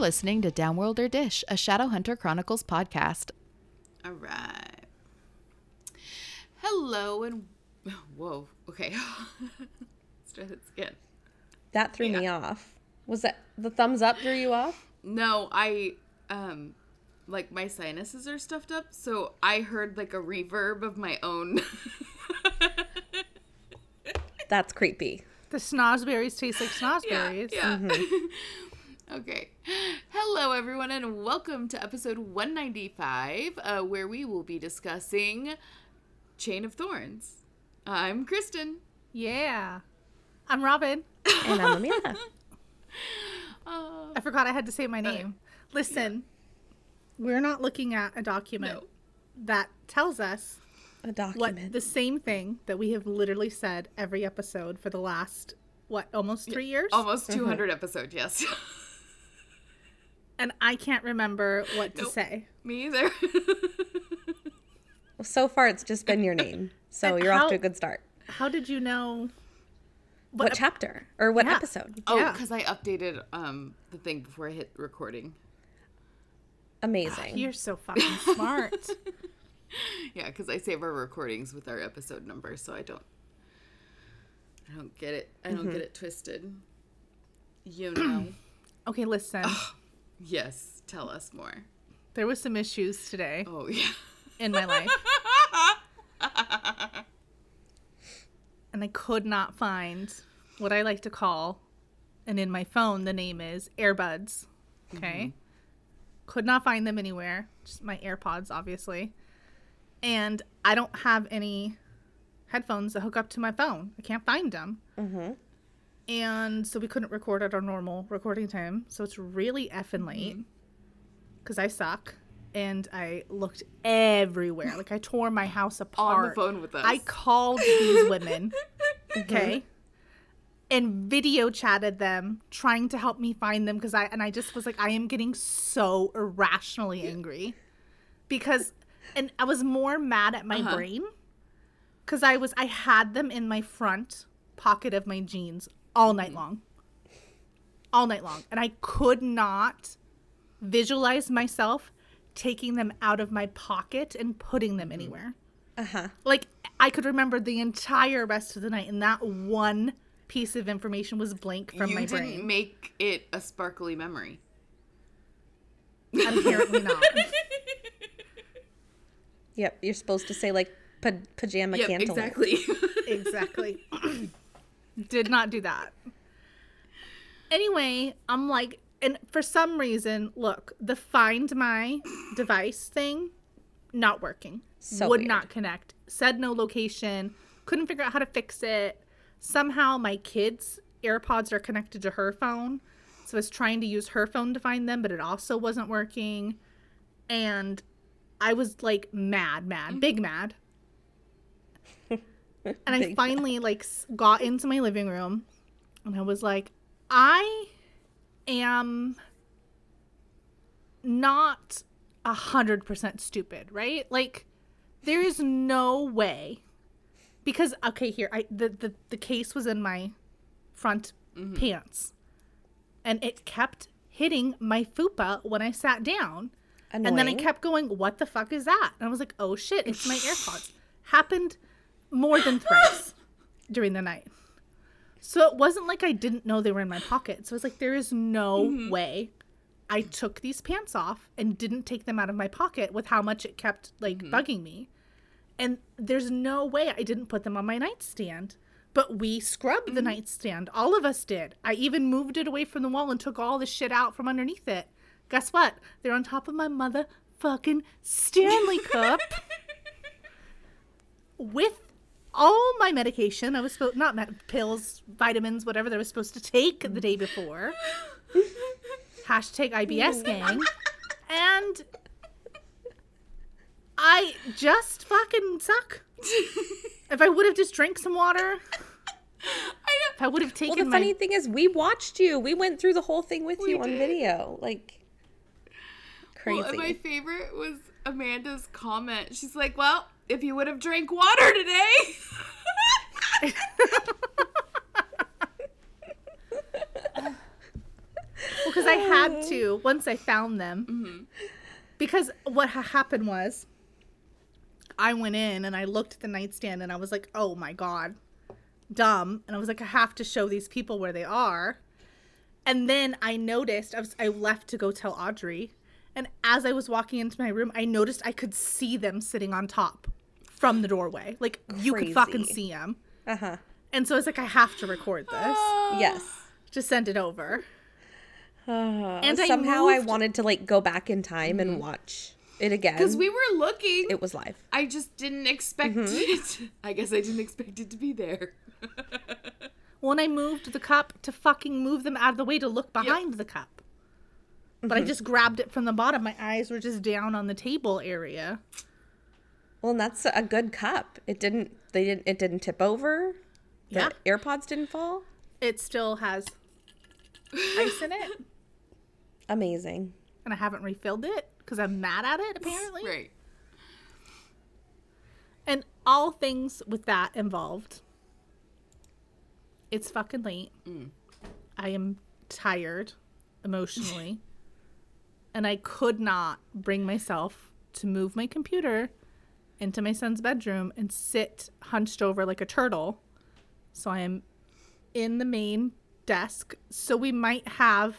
listening to Downworlder Dish, a Shadowhunter Chronicles podcast. All right. Hello and whoa. Okay. Let's try this again. That threw me off. Was that the thumbs up threw you off? No, I um like my sinuses are stuffed up, so I heard like a reverb of my own. That's creepy. The snozzberries taste like snozzberries. Yeah. yeah. okay. Hello, everyone, and welcome to episode 195, uh, where we will be discussing Chain of Thorns. I'm Kristen. Yeah. I'm Robin. And I'm Amelia. Uh, I forgot I had to say my name. Listen, we're not looking at a document No. that tells us A what document. the same thing that we have literally said every episode for the last what almost three years, almost 200 episodes, yes. and I can't remember what to Nope. say. Me either. Well, so far, it's just been your name. So And you're how- off to a good start. How did you know? What, ep- chapter or what Yeah. episode? oh, Yeah. because I updated um the thing before I hit recording. Amazing. You're so fucking smart. Yeah, because I save our recordings with our episode number, so I don't. I don't get it. I don't get it twisted. You know. okay, listen. Yes. Tell us more. There was some issues today Oh yeah. in my life. and I could not find what I like to call, and in my phone the name is earbuds. Okay. Could not find them anywhere. Just my AirPods, obviously. And I don't have any headphones that hook up to my phone. I can't find them. Mhm. And so we couldn't record at our normal recording time. So it's really effing late because I suck. And I looked everywhere. Like I tore my house apart. On the phone with us. I called these women, okay, and video chatted them, trying to help me find them because I and I just was like, I am getting so irrationally angry because, and I was more mad at my Uh-huh. brain because I was I had them in my front pocket of my jeans all night long, all night long, and I could not visualize myself taking them out of my pocket and putting them anywhere Uh huh. like I could remember the entire rest of the night, and that one piece of information was blank from you my didn't brain. make it a sparkly memory. Apparently not. Yep. You're supposed to say like pa- pajama Yep, cantaloupe. exactly. exactly. Did not do that. Anyway, I'm like, and for some reason, look, the find my device thing, not working. So Would weird. not connect. Said no location. Couldn't figure out how to fix it. Somehow my kid's AirPods are connected to her phone. So I was trying to use her phone to find them, but it also wasn't working. And I was like mad, mad, big mm-hmm. mad. and I finally like got into my living room and I was like, I am not a hundred percent stupid, right? Like, there is no way because okay, here I the the, the case was in my front pants, and it kept hitting my fupa when I sat down. And then I kept going, what the fuck is that? And I was like, oh shit, it's my AirPods. Happened more than thrice during the night. So it wasn't like I didn't know they were in my pocket. So I was like, there is no mm-hmm. way I took these pants off and didn't take them out of my pocket with how much it kept like mm-hmm. bugging me. And there's no way I didn't put them on my nightstand. But we scrubbed the mm-hmm. nightstand. All of us did. I even moved it away from the wall and took all the shit out from underneath it. Guess what? They're on top of my motherfucking Stanley Cup with all my medication. I was supposed not med- pills, vitamins, whatever that I was supposed to take the day before. Hashtag IBS gang. And I just fucking suck. If I would have just drank some water, if I would have taken Well, the my funny thing is, we watched you. We went through the whole thing with We you on video. Like crazy. Well, and my favorite was Amanda's comment. She's like, "Well, if you would have drank water today." Well, because I had to once I found them. Mm-hmm. Because what ha- happened was, I went in and I looked at the nightstand and I was like, "Oh my god, dumb!" And I was like, "I have to show these people where they are." And then I noticed I was I left to go tell Audrey, and as I was walking into my room, I noticed I could see them sitting on top from the doorway. Like you could fucking see them. Uh huh. And so it's like, I have to record this Yes. to send it over. Uh, And somehow I moved- wanted to like go back in time and watch it again. Because we were looking. it was live. I just didn't expect it. I guess I didn't expect it to be there. When I moved the cup to fucking move them out of the way to look behind the cup. But I just grabbed it from the bottom. My eyes were just down on the table area. Well, and that's a good cup. It didn't. They didn't. It didn't tip over. The Yeah. AirPods didn't fall. It still has ice in it, Amazing. and I haven't refilled it because I'm mad at it apparently. Right. And all things with that involved. It's fucking late. Mm. I am tired emotionally. and I could not bring myself to move my computer into my son's bedroom and sit hunched over like a turtle. So I am in the main desk. So we might have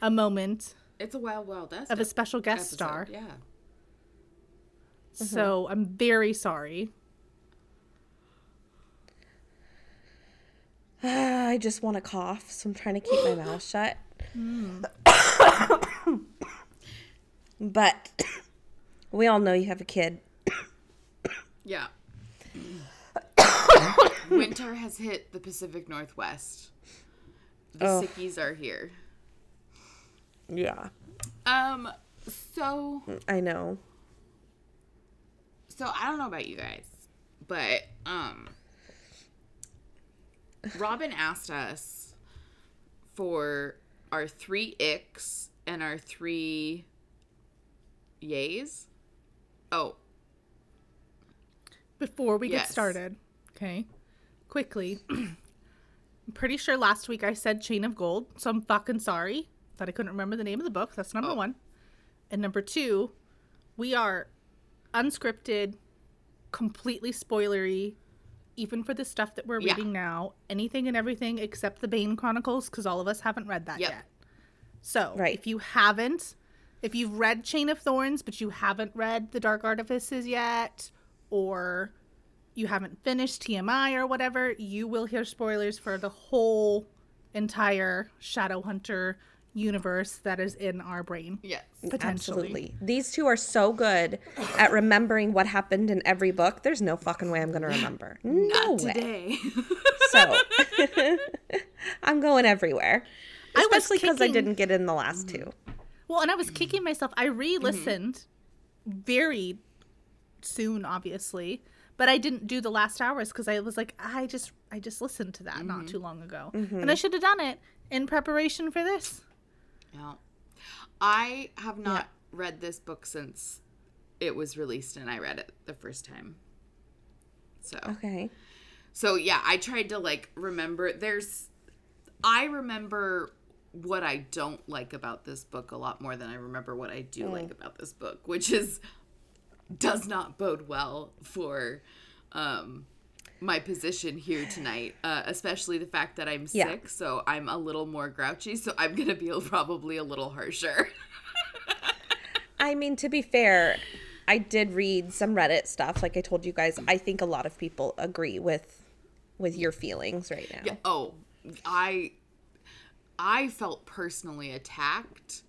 a moment It's a wild, wild West of a special guest episode, star. Yeah. So mm-hmm. I'm very sorry. I just want to cough, so I'm trying to keep my mouth shut. Hmm. but we all know you have a kid. Yeah. Winter has hit the Pacific Northwest. The Oh. sickies are here. Yeah, Um, so I know. so I don't know about you guys, but um Robin asked us for our three icks and our three yays. Oh, before we get started, okay, quickly. I'm pretty sure last week I said Chain of Gold, so I'm fucking sorry that I couldn't remember the name of the book. That's number oh. one. And number two, we are unscripted, completely spoilery, even for the stuff that we're Yeah. reading now. Anything and everything except the Bane Chronicles, because all of us haven't read that Yep. yet. So Right. if you haven't, if you've read Chain of Thorns, but you haven't read The Dark Artifices yet, or you haven't finished TMI or whatever, you will hear spoilers for the whole entire Shadowhunter universe that is in our brain. yes. Potentially. Absolutely. These two are so good at remembering what happened in every book. There's no fucking way I'm going to remember. No Not way. today. So I'm going everywhere. Especially because I kicking- didn't get in the last two. Well, and I was kicking myself. I re listened very soon, obviously, but I didn't do the last hours because I was like, I just, I just listened to that not mm-hmm. too long ago, mm-hmm. and I should have done it in preparation for this. Yeah. I have not read this book since it was released and I read it the first time. So Okay. So yeah, I tried to like remember there's I remember what I don't like about this book a lot more than I remember what I do mm. like about this book, which is does not bode well for um my position here tonight, uh, especially the fact that I'm Yeah. sick, so I'm a little more grouchy, so I'm gonna be probably a little harsher. I mean, to be fair, I did read some Reddit stuff. Like I told you guys, I think a lot of people agree with with your feelings right now. Yeah, oh, I I felt personally attacked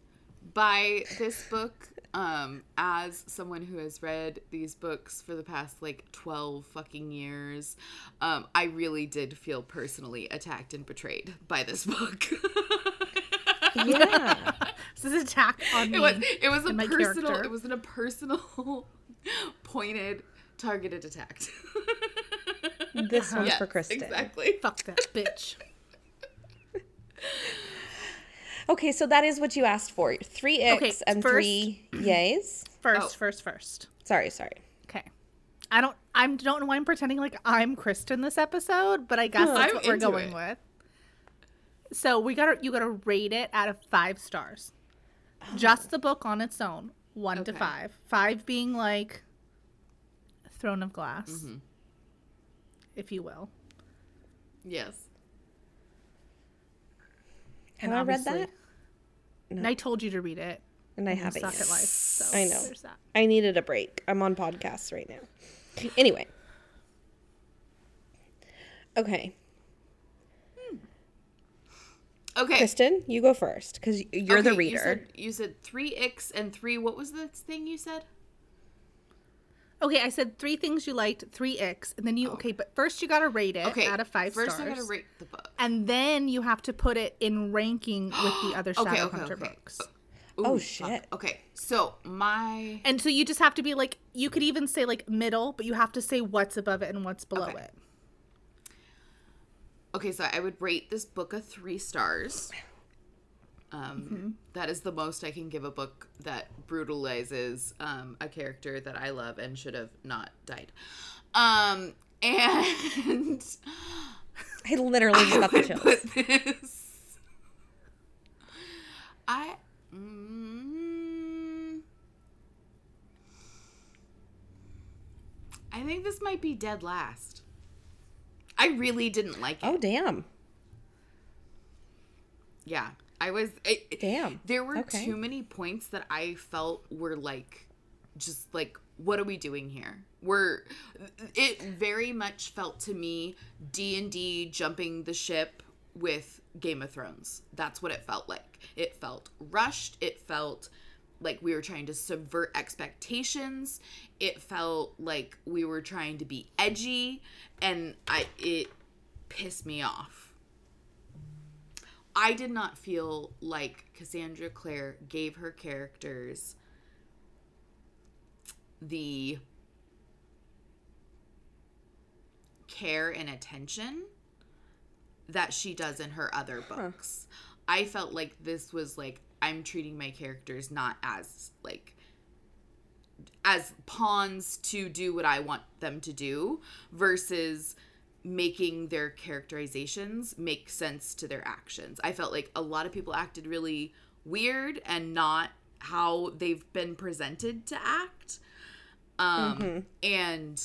by this book um as someone who has read these books for the past like 12 fucking years. Um I really did feel personally attacked and betrayed by this book. Yeah. This is attack on me. it was it was a personal it was in a personal pointed targeted attack. This one's Yes, for Kristen. Exactly. Fuck that bitch. Okay, so that is what you asked for. Three icks Okay, and first- three yays. First, Oh. first, first. Sorry, sorry. Okay. I don't. I don't know why I'm pretending like I'm Kristen this episode, but I guess that's I'm what we're going it. with. So we gotta you gotta rate it out of five stars. Just the book on its own, one to five. Five being like Throne of Glass, Mm-hmm. if you will. Yes. Have And I read obviously- that? And I told you to read it. And I and haven't suck yet. at life. So I know. There's that. I needed a break. I'm on podcasts right now. Anyway. Okay. Hmm. Okay. Kristen, you go first because you're the reader. You said, you said three icks and three. What was the thing you said? Okay, I said three things you liked, three icks, and then you oh. okay, but first you gotta rate it Oh. Okay. out of five First, stars. First, I gotta rate the book. and then you have to put it in ranking with the other Okay, Shadowhunter okay, okay. books. Oh, shit. fuck. Okay. So my And so you just have to be like you could even say like middle, but you have to say what's above it and what's below Okay. it. Okay, so I would rate this book a three stars. Um, that is the most I can give a book that brutalizes um, a character that I love and should have not died. Um, and I literally just got the chills. put this. I. Mm, I think this might be dead last. I really didn't like it. Oh damn. Yeah, I was. It, Damn. There were Okay. too many points that I felt were like, just like, what are we doing here? We're. It very much felt to me D and D jumping the ship with Game of Thrones. That's what it felt like. It felt rushed. It felt like we were trying to subvert expectations. It felt like we were trying to be edgy, and I it pissed me off. I did not feel like Cassandra Clare gave her characters the care and attention that she does in her other books. I felt like this was like I'm treating my characters not as like as pawns to do what I want them to do versus making their characterizations make sense to their actions. I felt like a lot of people acted really weird and not how they've been presented to act. Um and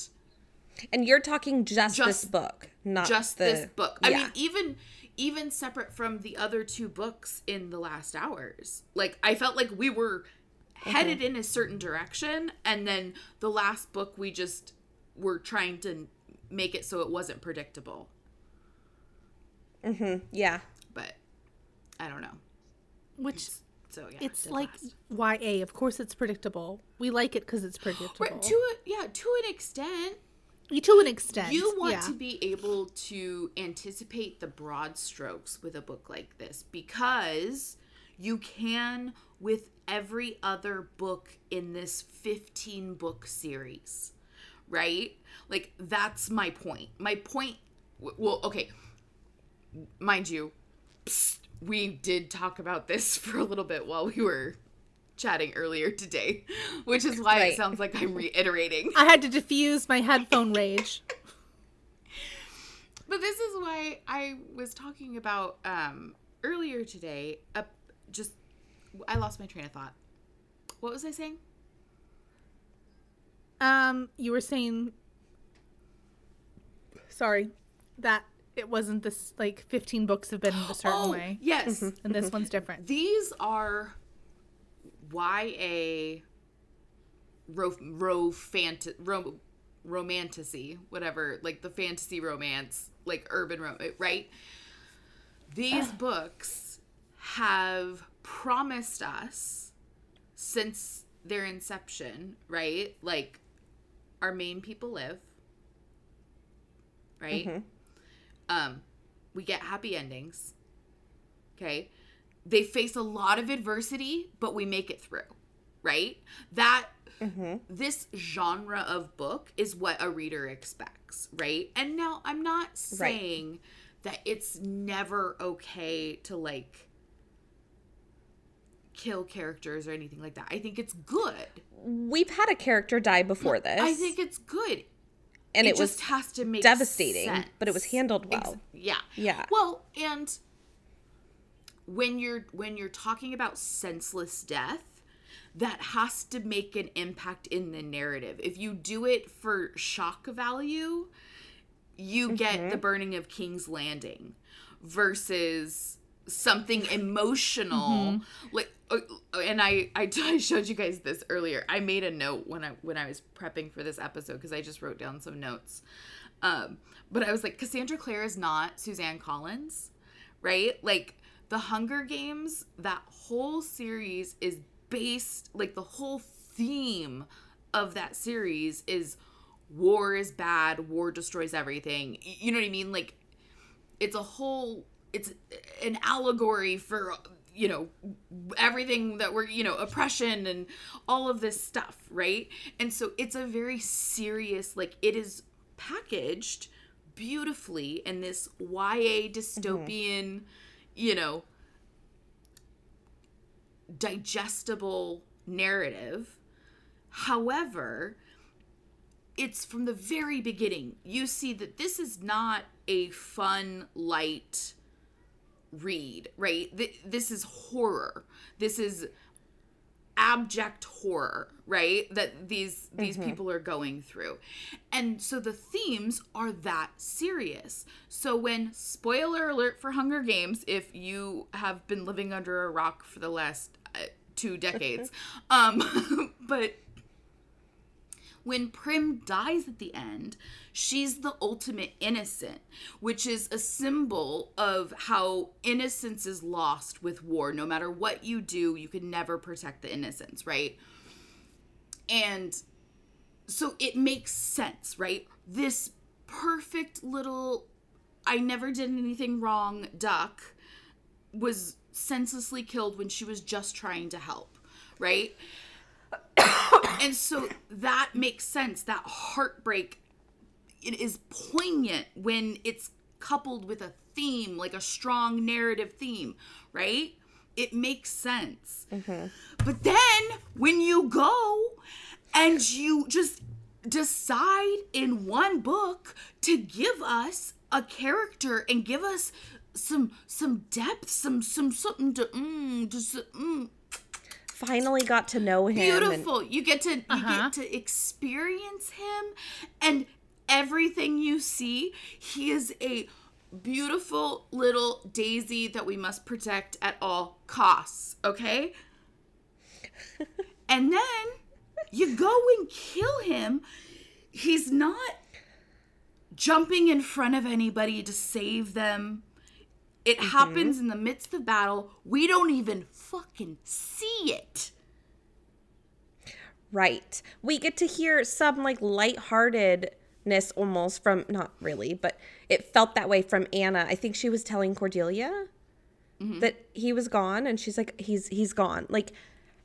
And you're talking just, this book, not just the, this book. I yeah. mean, even even separate from the other two books in the last hours. Like I felt like we were headed in a certain direction and then the last book we just were trying to make it so it wasn't predictable. Mm-hmm. Yeah. But I don't know. Which So yeah. it's like last. YA. Of course, it's predictable. We like it because it's predictable. Right, to a, yeah, to an extent. to an extent. You want yeah. to be able to anticipate the broad strokes with a book like this because you can with every other book in this 15 book series, right? Like, that's my point. My point, well, okay, mind you, psst, we did talk about this for a little bit while we were chatting earlier today, which is why Right. it sounds like I'm reiterating. I had to diffuse my headphone rage. But this is why I was talking about um, earlier today. Uh, just, I lost my train of thought. What was I saying? Um, you were saying, sorry, that it wasn't this like 15 books have been a certain way, yes. and this one's different. These are YA ro, ro, fant- ro romantasy, whatever, like the fantasy romance, like urban romance, right? These books have promised us since their inception, right? Like our main people live, right? Um, we get happy endings. Okay. They face a lot of adversity, but we make it through, right? That this genre of book is what a reader expects, right? And now I'm not saying that it's never okay to like kill characters or anything like that. I think it's good. We've had a character die before this. I think it's good. and it, it, was just has to make devastating, sense. but it was handled Ex- well. yeah. Yeah. Well, and when you're when you're talking about senseless death that has to make an impact in the narrative if you do it for shock value you get the mm-hmm. burning of king's landing versus something emotional. Like uh, and I, I I showed you guys this earlier. I made a note when i when i was prepping for this episode because i just wrote down some notes. Um but i was like cassandra clare is not suzanne collins right? Like the hunger games that whole series is based like the whole theme of that series is war is bad war destroys everything. You know what i mean? Like it's a whole it's an allegory for you know everything that we're you know oppression and all of this stuff right? And so it's a very serious like it is packaged beautifully in this YA mm-hmm. dystopian you know digestible narrative. However it's from the very beginning. You see that this is not a fun, light read, right? Th- This is horror. This is abject horror, right? That these these people are going through. And so the themes are that serious. So when spoiler alert for Hunger Games if you have been living under a rock for the last uh, two decades. um but when Prim dies at the end, she's the ultimate innocent, which is a symbol of how innocence is lost with war. No matter what you do, you can never protect the innocents, right? And so it makes sense, right? This perfect little, I never did anything wrong duck was senselessly killed when she was just trying to help, right? And so that makes sense. That heartbreak it is poignant when it's coupled with a theme, like a strong narrative theme, right? It makes sense. But then when you go and you just decide in one book to give us a character and give us some some depth, some some something to mm, just mm, Finally got to know him. and- beautiful. you get to you Uh-huh. get to experience him and everything you see. He is a beautiful little daisy that we must protect at all costs, okay? and then you go and kill him. He's not jumping in front of anybody to save them. It mm-hmm. happens in the midst of battle. We don't even fucking see it. Right. We get to hear some like lightheartedness almost from not really, but it felt that way from Anna. I think she was telling Cordelia mm-hmm. that he was gone and she's like he's he's gone. Like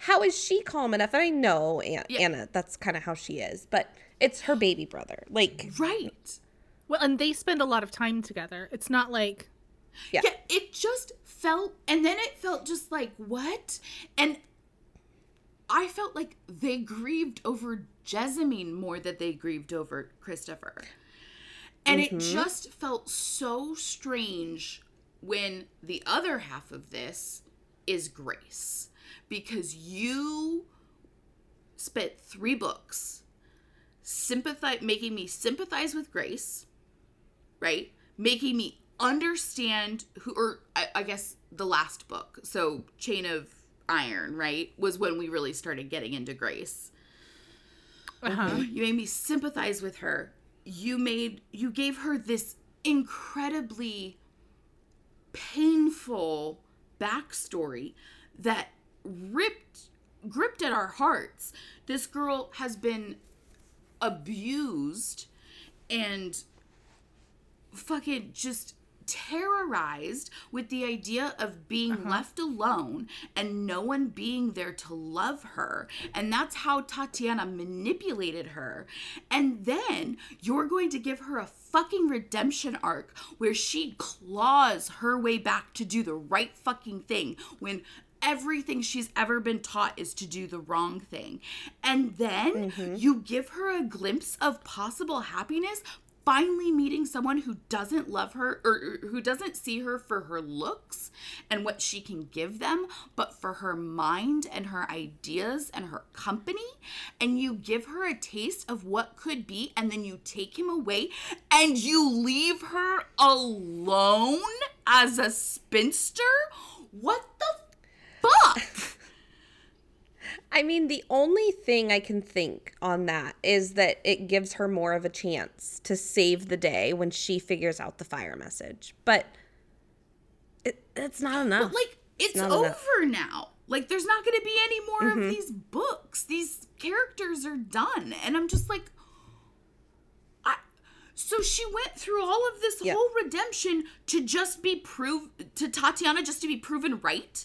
how is she calm enough? And I know Yeah. Anna, that's kind of how she is, but it's her baby brother. Like Right. Well, and they spend a lot of time together. It's not like yeah. Yeah, it just felt, and then it felt just like, what? And I felt like they grieved over Jessamine more than they grieved over Christopher. And it mm-hmm. just felt so strange when the other half of this is Grace. Because you spent three books sympathize making me sympathize with Grace, right? Making me understand who or I, I guess the last book. So Chain of Iron, right? Was when we really started getting into Grace. uh-huh. You made me sympathize with her. You made you gave her this incredibly painful backstory that ripped gripped at our hearts. This girl has been abused and fucking just terrorized with the idea of being uh-huh. left alone and no one being there to love her. And that's how Tatiana manipulated her. And then you're going to give her a fucking redemption arc where she claws her way back to do the right fucking thing when everything she's ever been taught is to do the wrong thing. And then mm-hmm. you give her a glimpse of possible happiness. Finally meeting someone who doesn't love her or who doesn't see her for her looks and what she can give them, but for her mind and her ideas and her company. And you give her a taste of what could be, and then you take him away and you leave her alone as a spinster. What the fuck? I mean, the only thing I can think on that is that it gives her more of a chance to save the day when she figures out the fire message. But it, it's not enough. But like it's not over enough. now. Like there's not going to be any more Mm-hmm. of these books. These characters are done, and I'm just like, I. So she went through all of this Yeah. whole redemption to just be proved, to Tatiana just to be proven right.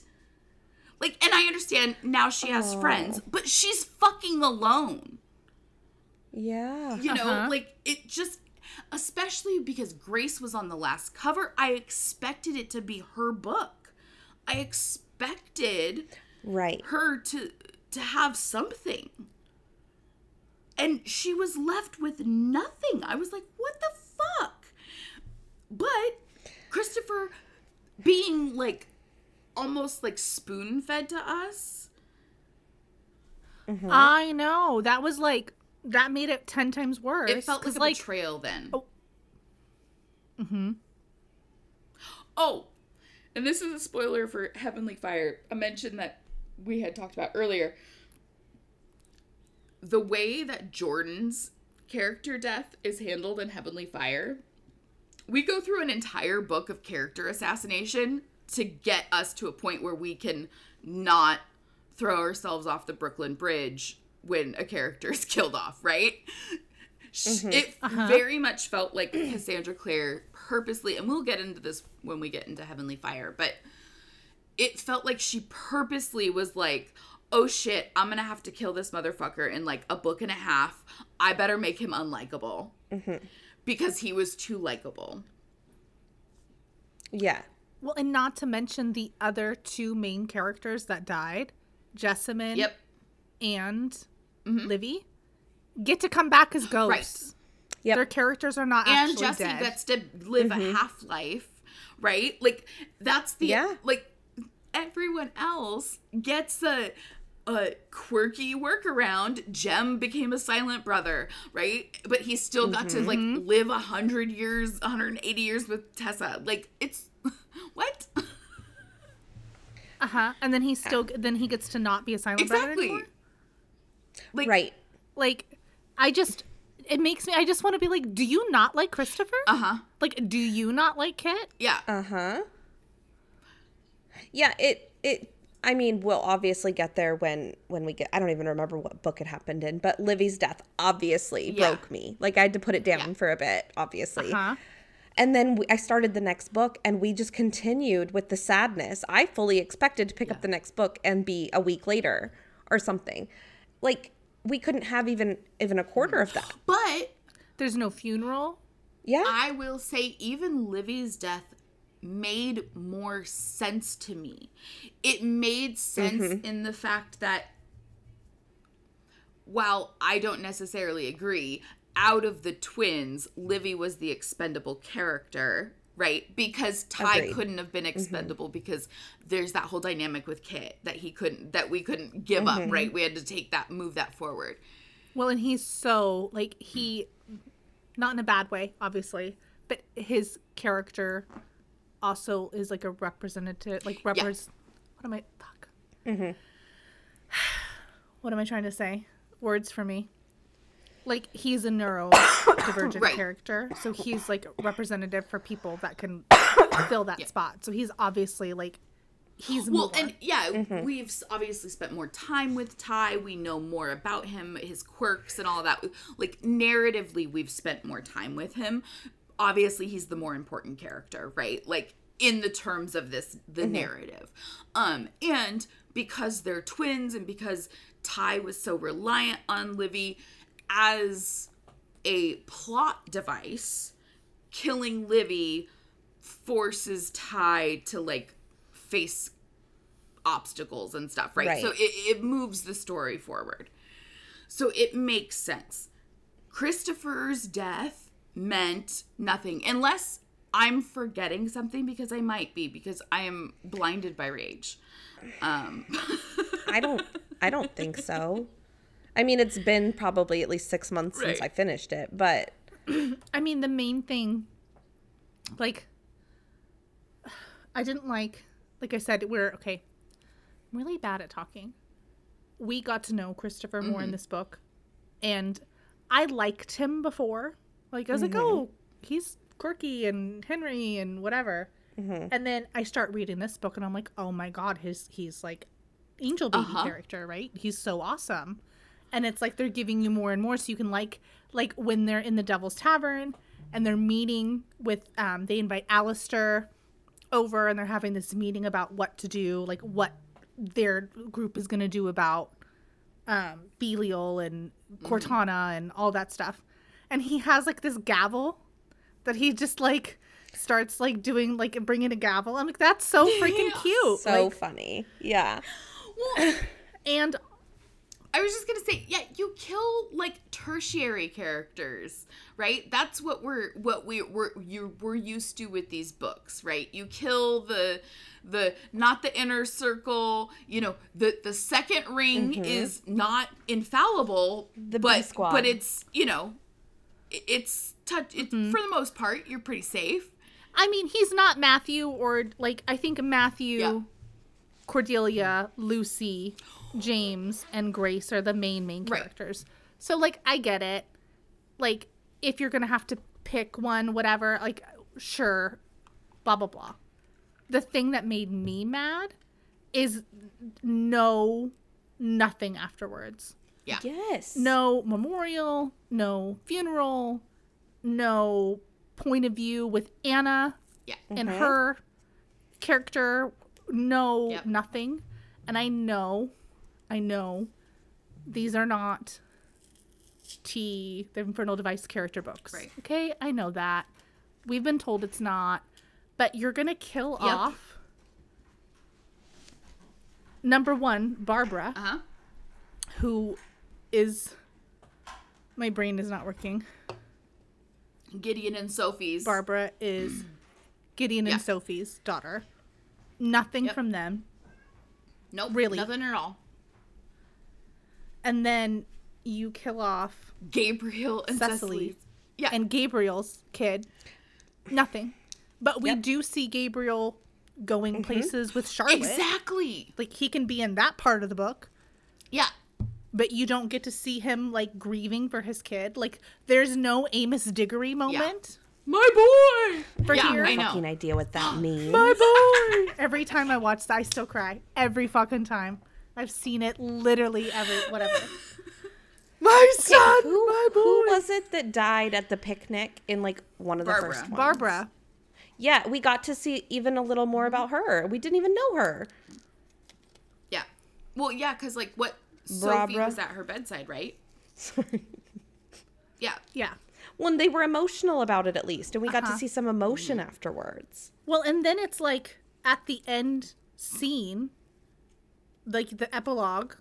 Like, and I understand now she has friends, but she's fucking alone. yeah. You know, Uh-huh. like it just especially because Grace was on the last cover, I expected it to be her book. I expected Right. her to to have something. And she was left with nothing. I was like, what the fuck? But Christopher being like almost like spoon fed to us. Mm-hmm. I know. That was like that made it ten times worse. It felt like a betrayal then. Oh. Mm-hmm. Oh, and this is a spoiler for Heavenly Fire. A mention that we had talked about earlier. The way that Jordan's character death is handled in Heavenly Fire, we go through an entire book of character assassination to get us to a point where we can not throw ourselves off the Brooklyn Bridge when a character is killed off, right? Sh mm-hmm. It uh-huh. very much felt like Cassandra Clare purposely, and we'll get into this when we get into Heavenly Fire, but it felt like she purposely was like, oh shit, I'm gonna have to kill this motherfucker in like a book and a half. I better make him unlikable. Mm-hmm. Because he was too likable. Yeah. Well, and not to mention the other two main characters that died, Jessamine Yep. and mm-hmm. Livy, get to come back as ghosts. Right. Yep. Their characters are not and actually Jesse dead. gets to live a mm-hmm. half life, right? Like that's the Yeah. like everyone else gets a a quirky workaround. Jem became a silent brother, right? But he still got to like mm-hmm. live a hundred years, 180 years with Tessa. Like it's what? Uh huh. And then he still then he gets to not be a silent brother exactly. anymore. Like Right. Like, I just it makes me. I just want to be like, do you not like Christopher? uh huh. like, do you not like Kit? Yeah. Uh-huh. Yeah, it it I mean, we'll obviously get there when when we get I don't even remember what book it happened in, but Livy's death obviously Yeah. broke me. Like I had to put it down Yeah. for a bit, obviously. Uh huh? And then we, I started the next book and we just continued with the sadness. I fully expected to pick up the next book and be a week later or something. Like we couldn't have even even a quarter of that. But There's no funeral. Yeah. I will say, even Livy's death made more sense to me. It made sense mm-hmm. in the fact that, while I don't necessarily agree, out of the twins, Livy was the expendable character, right? Because Ty Agreed. couldn't have been mm-hmm. expendable because there's that whole dynamic with Kit that he couldn't, that we couldn't give up, mm-hmm. right? We had to take that, move that forward. Well, and he's so like he, not in a bad way, obviously, but his character also is like a representative, like repres. What am I? Fuck. Mm-hmm. What am I trying to say? Words for me. Like he's a neurodivergent Right. character, so he's like representative for people that can fill that spot. So he's obviously like he's Well, more. and yeah, we've obviously spent more time with Ty. We know more about him, his quirks, and all that. Like narratively, we've spent more time with him. Obviously, he's the more important character, right? Like in the terms of this, the narrative. Um, and because they're twins, and because Ty was so reliant on Livy as a plot device, killing Livy forces Ty to like face obstacles and stuff, right? Right. So it, it moves the story forward. So it makes sense. Christopher's death meant nothing unless I'm forgetting something because I might be because I am blinded by rage. Um, I don't I don't think so. I mean, it's been probably at least 6 months since I finished it, but I mean, the main thing, like, I didn't like, like I said, we're okay. I'm really bad at talking. We got to know Christopher more in mm-hmm. this book, and I liked him before. Like, I was like, mm-hmm. oh, he's quirky and Henry and whatever. Mm-hmm. And then I start reading this book, and I'm like, oh my god, his he's like angel baby Uh-huh. character, right? He's so awesome and it's like they're giving you more and more. So you can like like when they're in the devil's tavern and they're meeting with um they invite Alastair over and they're having this meeting about what to do like what their group is going to do about um Belial and Cortana and all that stuff. And he has like this gavel that he just like starts like doing like bringing a gavel. I'm like that's so freaking cute. So like, funny. Yeah. well, and I was just gonna say, yeah, you kill like tertiary characters, right? That's what we're what we we're you we're used to with these books, right? You kill the the not the inner circle, you know, the the second ring mm-hmm. is not infallible, The B but squad. but it's you know, it's touch. It's mm-hmm. for the most part, you're pretty safe. I mean, he's not Matthew or like I think Matthew, Yeah. Cordelia, Lucy, James, and Grace are the main main Right. characters. So like I get it. Like if you're gonna have to pick one, whatever, like sure, blah blah blah. The thing that made me mad is no nothing afterwards. Yeah. Yes. No memorial, no funeral, no point of view with Anna Yeah. and uh-huh. her character no Yep. nothing and i know i know these are not t the infernal device character books Right. okay i know that we've been told it's not but you're gonna kill Yep. off number one barbara Uh huh. who is my brain is not working Gideon and Sophie's. Barbara is Gideon Yeah. and Sophie's daughter. Nothing Yep. from them. Nope. Really? Nothing at all. And then you kill off Gabriel and Cecily. Cecily. Yeah. and Gabriel's kid. Nothing. But we Yep. do see Gabriel going mm-hmm. places with Charlotte. exactly. Like he can be in that part of the book, Yeah. but you don't get to see him like grieving for his kid. Like there's no Amos Diggory moment My boy. for yeah, here. I know. Fucking idea what that means. My boy. Every time I watch that, I still cry. Every fucking time. I've seen it literally every whatever. My son. who, my boy. who was it that died at the picnic in like one of the Barbara. first ones? Barbara. Yeah, we got to see even a little more about her. We didn't even know her. Yeah. Well, yeah, because like what Sophie was at her bedside, right? Sorry. Yeah. Yeah. When they were emotional about it at least, and we got Uh-huh. to see some emotion afterwards. Well, and then it's like at the end scene, like the epilogue,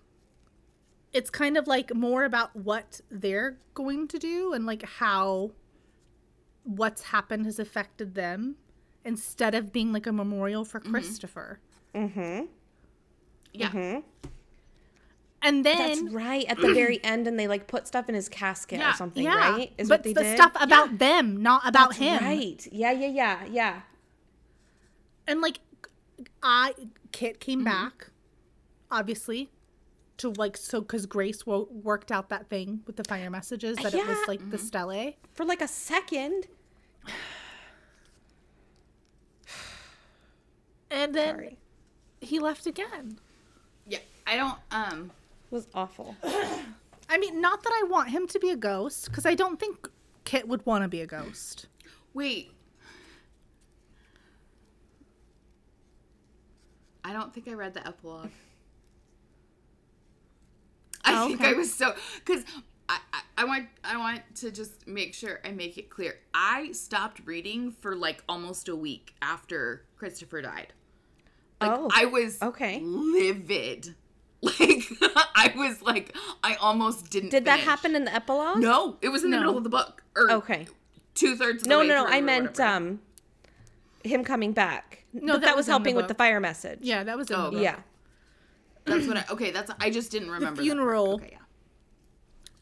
it's kind of like more about what they're going to do and like how what's happened has affected them instead of being like a memorial for Christopher. Mm-hmm. Yeah. Mm-hmm. And then That's right. At the very end, and they like put stuff in his casket Yeah, or something, yeah, right? Is but what they the did. stuff about them, not about That's him. Right. Yeah, yeah, yeah, yeah. and like i kit came Mm-hmm. back obviously to like so because grace wo- worked out that thing with the fire messages that it was Yeah. Mm-hmm. like the stele For like a second. and then Sorry. he left again Yeah. I don't. Um. It was awful. i mean not that i want him to be a ghost because i don't think kit would want to be a ghost Wait. I don't think I read the epilogue. I think okay. I was so because I, I I want I want to just make sure I make it clear. I stopped reading for like almost a week after Christopher died. Like Oh, I was okay. livid. Like I was like I almost didn't. Did that happen in the epilogue? No, it was in the middle of the book. Or Okay. two thirds. No, no, no. I meant um, him coming back. No, but that that, was was in the helping with the fire message. Yeah, that was in Oh, the book. Yeah. That's what I. Okay, that's. I just didn't remember The funeral. Okay, yeah.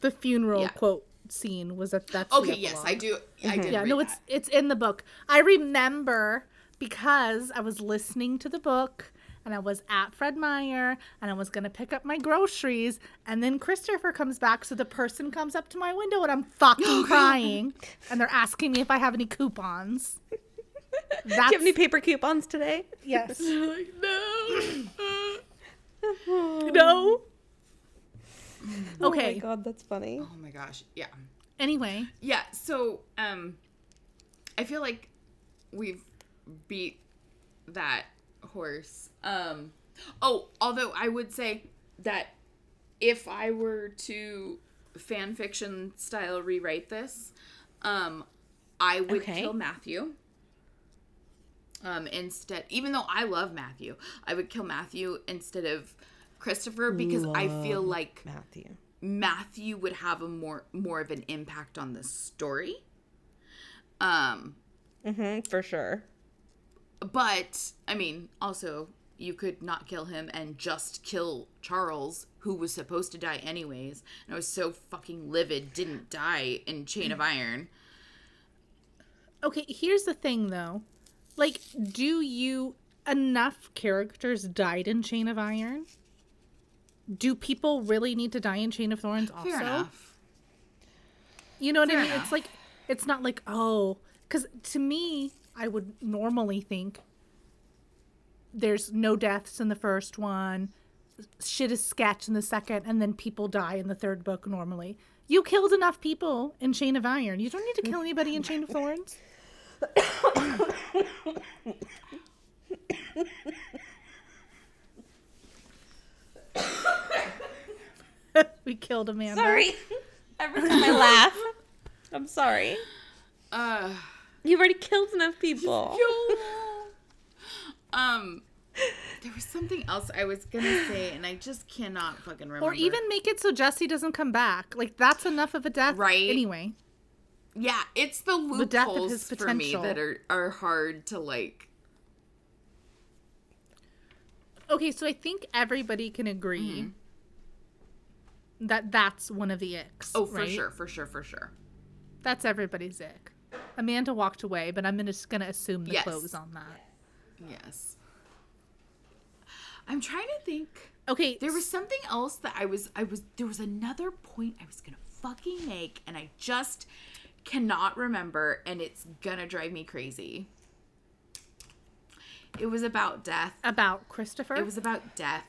The funeral Yeah. quote scene was at that. That's Okay, yes. I do. I mm-hmm. did. Yeah, read no, that. it's it's in the book. I remember because I was listening to the book and I was at Fred Meyer and I was gonna pick up my groceries and then Christopher comes back, so the person comes up to my window and I'm fucking crying and they're asking me if I have any coupons. Do you have any paper coupons today? yes. Like, no. no. Okay. Oh my god, that's funny. oh my gosh. Yeah. Anyway, Yeah. So, um, I feel like we've beat that horse. Um, oh, although I would say that if I were to fan fiction style rewrite this, um, I would Okay. kill Matthew. Um, instead, even though I love Matthew, I would kill Matthew instead of Christopher because I feel like Matthew. Matthew would have a more more of an impact on the story. Um, Mm-hmm, for sure. but I mean, also you could not kill him and just kill Charles, who was supposed to die anyways, and I was so fucking livid didn't die in Chain of Iron. okay, here's the thing though. Like, do you enough characters died in Chain of Iron? Do people really need to die in Chain of Thorns also? Fair enough. You know what Fair I mean? enough. It's like it's not like oh, because to me, I would normally think there's no deaths in the first one, shit is sketch in the second, and then people die in the third book normally. You killed enough people in Chain of Iron. You don't need to kill anybody in Chain of Thorns. we killed Amanda. Sorry. Every time I laugh, I'm sorry. Uh, You've already killed enough people. um, there was something else I was gonna say, and I just cannot fucking remember. Or even make it so Jesse doesn't come back. Like that's enough of a death, Right. Anyway, yeah, it's the The loopholes his for me that are are hard to like. okay. So I think everybody can agree that that's one of the icks. Mm-hmm. Oh, for right? sure, for sure, for sure. That's everybody's ick. Amanda walked away, but I'm just gonna assume the Yes. close on that. Yes. I'm trying to think. Okay, There was something else that I was I was there was another point I was gonna fucking make and I just cannot remember and it's gonna drive me crazy. It was about death. about Christopher. It was about death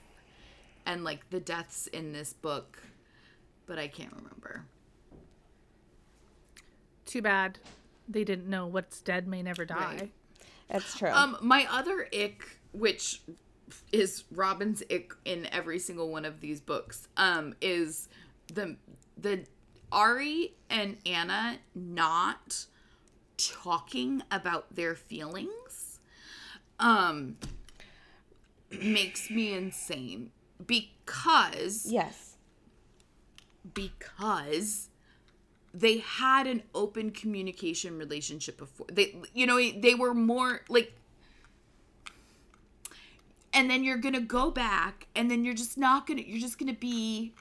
and like the deaths in this book, but I can't remember. too bad they didn't know what's dead may never die. Right. That's true. Um, my other ick, which is Robin's ick in every single one of these books, um, is the the Ari and Anna not talking about their feelings. Um, makes me insane because yes. because they had an open communication relationship before they you know they were more like and then you're gonna go back and then you're just not gonna you're just gonna be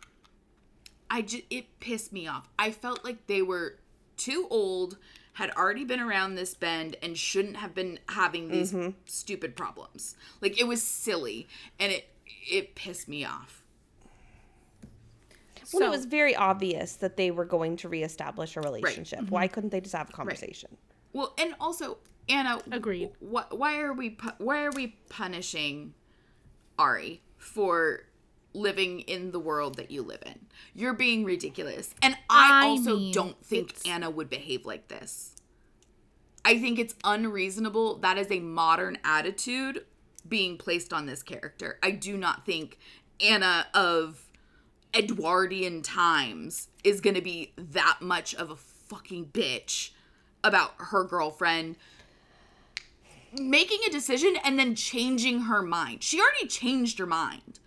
i just it pissed me off i felt like they were too old had already been around this bend and shouldn't have been having these mm-hmm. stupid problems like it was silly and it it pissed me off Well, So- it was very obvious that they were going to reestablish a relationship. Mm-hmm. Why couldn't they just have a conversation? Well, and also Anna. Agreed. Wh- why are we pu- why are we punishing Ari for living in the world that you live in? You're being ridiculous, and I, I also mean, don't think it's- Anna would behave like this. I think it's unreasonable. That is a modern attitude being placed on this character. I do not think Anna of Edwardian times is going to be that much of a fucking bitch about her girlfriend making a decision and then changing her mind. She already changed her mind.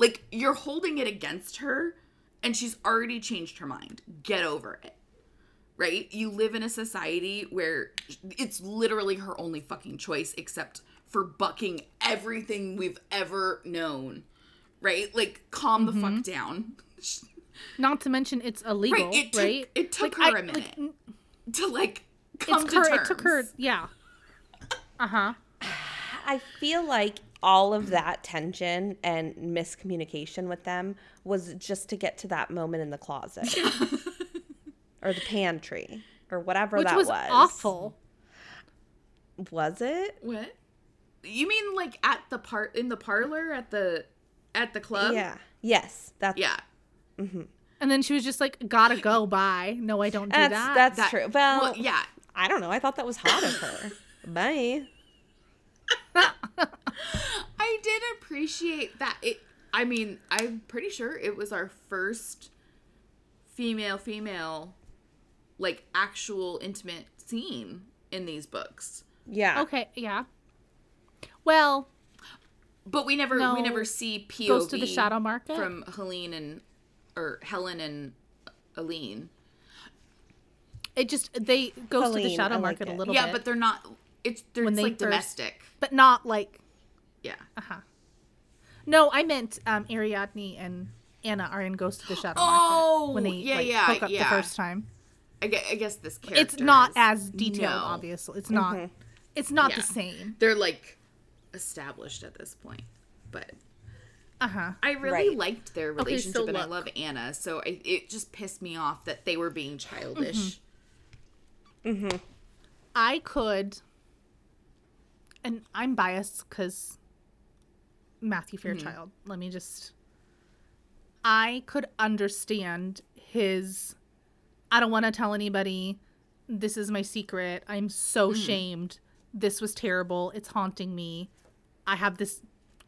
Like you're holding it against her and she's already changed her mind. Get over it. right? You live in a society where it's literally her only fucking choice except for bucking everything we've ever known. Right? Like calm the fuck down. Not to mention it's illegal, Right, it right? took- it took Like, her I- a minute. n- To like come it's to her, terms. it took her, yeah. Uh huh. I feel like all of that tension and miscommunication with them was just to get to that moment in the closet or the pantry or whatever Which that was, was. awful. Was it? What? You mean like at the part in the parlor at the at the club? yeah. Yes. That's Yeah. Mm-hmm. And then she was just like, "Gotta go, bye." No, I don't do that's that. that's That- true. Well, Well, yeah. I don't know. I thought that was hot of her. Bye. I did appreciate that. It. I mean, I'm pretty sure it was our first female female, like actual intimate scene in these books. Yeah. okay, yeah. Well, But we never we never see POV Goes to the shadow market? from Helene and or Helen and Aline. it just they goes to the shadow I like market a little Yeah, bit, but they're not. It's they're When it's they like first- domestic. But not like Yeah. Uh huh. No. I meant um, Ariadne and Anna are in Ghost of the Shadow Oh, Market when they yeah, like, yeah, hook up yeah. the first time. I guess, I guess this character. It's not is- as detailed, No. obviously. It's not. It's not the same. They're like established at this point, but Uh huh. I really Right. liked their Okay, relationship, so and I love Anna. So I, it just pissed me off that they were being childish. mm-hmm I could, and I'm biased because Matthew mm-hmm. Fairchild. Let me just. I could understand his. I don't want to tell anybody. This is my secret. I'm so mm. shamed. This was terrible. It's haunting me. I have this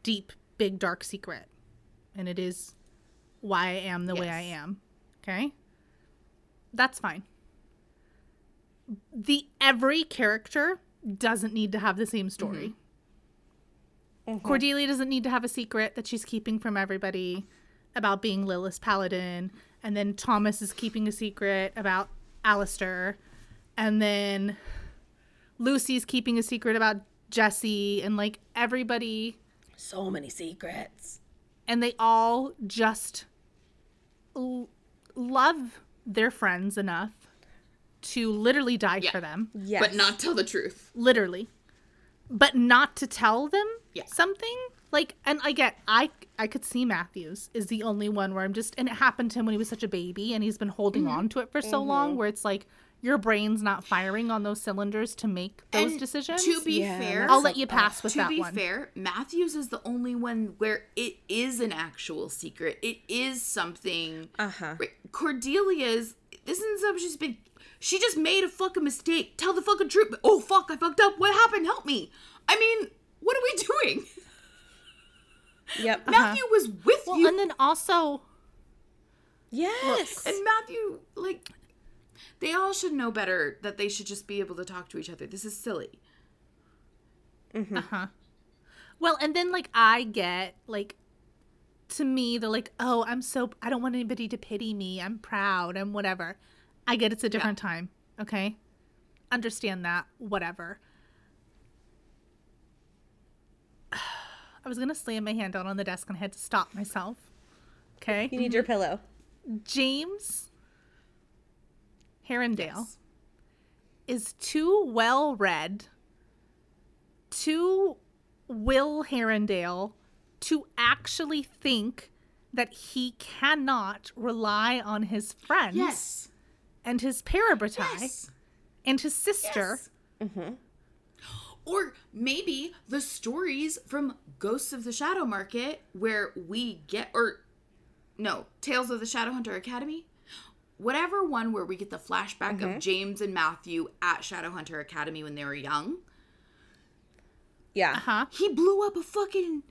deep, big, dark secret. And it is why I am the way I am. Okay? That's fine the every character doesn't need to have the same story. Mm-hmm. Mm-hmm. Cordelia doesn't need to have a secret that she's keeping from everybody about being Lilith Paladin, and then Thomas is keeping a secret about Alastair, and then Lucy's keeping a secret about Jesse, and like everybody, So many secrets. and they all just l- love their friends enough to literally die Yeah. for them. Yes. But not tell the truth. literally but not to tell them Yeah. something like and i get i i could see matthews is the only one where i'm just and it happened to him when he was such a baby and he's been holding Mm-hmm. on to it for so long where it's like your brain's not firing on those cylinders to make those And decisions To be Yeah, fair, i'll let you pass with that one. to be fair, Matthews is the only one where it is an actual secret. It is something. Uh-huh. Right, Cordelia's. This isn't something she's been. She just made a fucking mistake. Tell the fucking truth. Oh fuck! I fucked up. What happened? Help me. I mean, what are we doing? Yep. Matthew was with well you, and then also Yes. and Matthew like. They all should know better that they should just be able to talk to each other. This is silly. uh-huh well and then like i get like to me they're like oh i'm so i don't want anybody to pity me i'm proud I'm whatever i get it's a different time okay? Understand that whatever. I was gonna slam my hand down on the desk and i had to stop myself okay? You need your pillow. James Herondale is too well read, too Will Herondale to actually think that he cannot rely on his friends Yes. And his parabatai Yes. and his sister. Yes. Or maybe the stories from Ghosts of the Shadow Market, where we get, or no, Tales of the Shadowhunter Academy, whatever one where we get the flashback of James and Matthew at Shadowhunter Academy when they were young. Yeah. Uh-huh. He blew up a fucking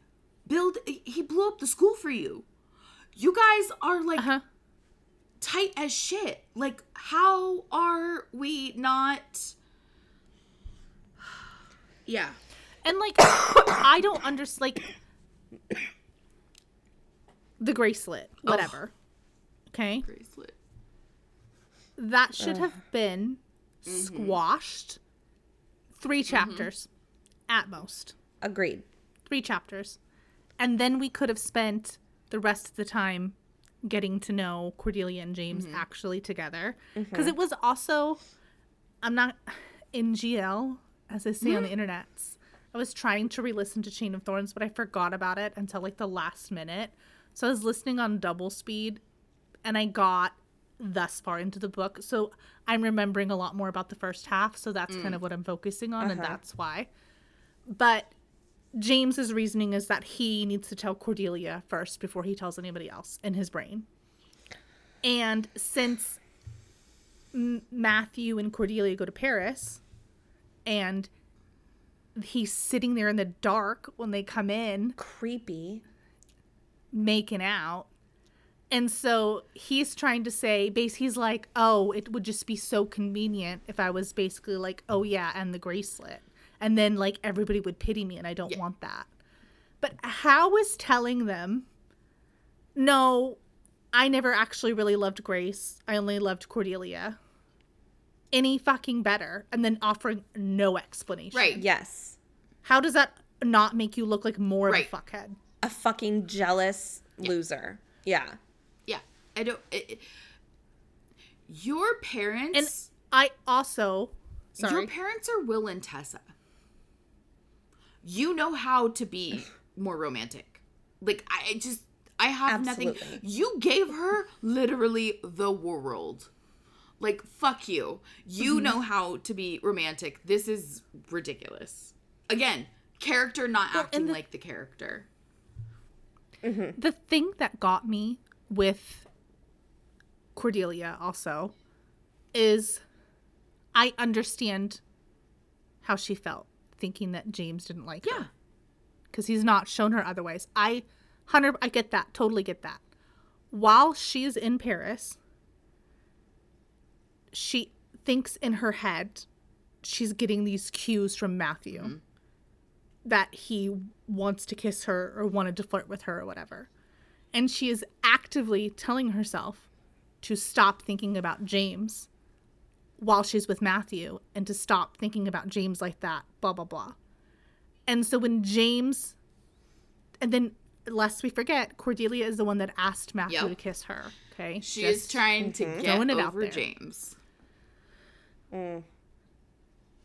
build. He blew up the school for you. You guys are like Uh-huh. Tight as shit. Like, how are we not? Yeah. And like I don't understand like the bracelet, whatever. Okay? Bracelet. that should have been mm-hmm. squashed three mm-hmm. chapters at most Agreed. three chapters and then we could have spent the rest of the time getting to know cordelia and james mm-hmm. actually together. Mm-hmm. Because it was also i'm not in gl as I say on the mm-hmm. internet i was trying to re-listen to chain of thorns but i forgot about it until like the last minute. So i was listening on double speed and i got thus far into the book. So i'm remembering a lot more about the first half so that's kind mm. of what i'm focusing on and uh-huh. that's why. But James's reasoning is that he needs to tell Cordelia first before he tells anybody else in his brain. And since M- Matthew and Cordelia go to Paris and he's sitting there in the dark when they come in Creepy. making out. And so he's trying to say, base he's like, oh, it would just be so convenient if I was basically like, oh yeah, and the bracelet. And then like everybody would pity me and I don't want that. But how is telling them, no, I never actually really loved Grace. I only loved Cordelia. Any fucking better. And then offering no explanation. Right. Yes. How does that not make you look like more Right. of a fuckhead? A fucking jealous loser. Yeah. Yeah. I don't. It, it- your parents. And I also sorry. Your parents are Will and Tessa. You know how to be more romantic. Like I just I have nothing. You gave her literally the world. Like fuck you. You Mm-hmm. know how to be romantic. This is ridiculous. Again, character not Well, acting the- like the character. the thing that got me with Cordelia also is I understand how she felt thinking that James didn't like Yeah. her because he's not shown her otherwise. I hundred I get that, totally get that. While she's in Paris, she thinks in her head she's getting these cues from Matthew mm-hmm. that he wants to kiss her or wanted to flirt with her or whatever. And she is actively telling herself to stop thinking about James while she's with Matthew and to stop thinking about James like that, blah, blah, blah. And so when James, and then lest we forget, Cordelia is the one that asked Matthew Yep. to kiss her. Okay. She is trying to get Throwing it out over there. James. Mm.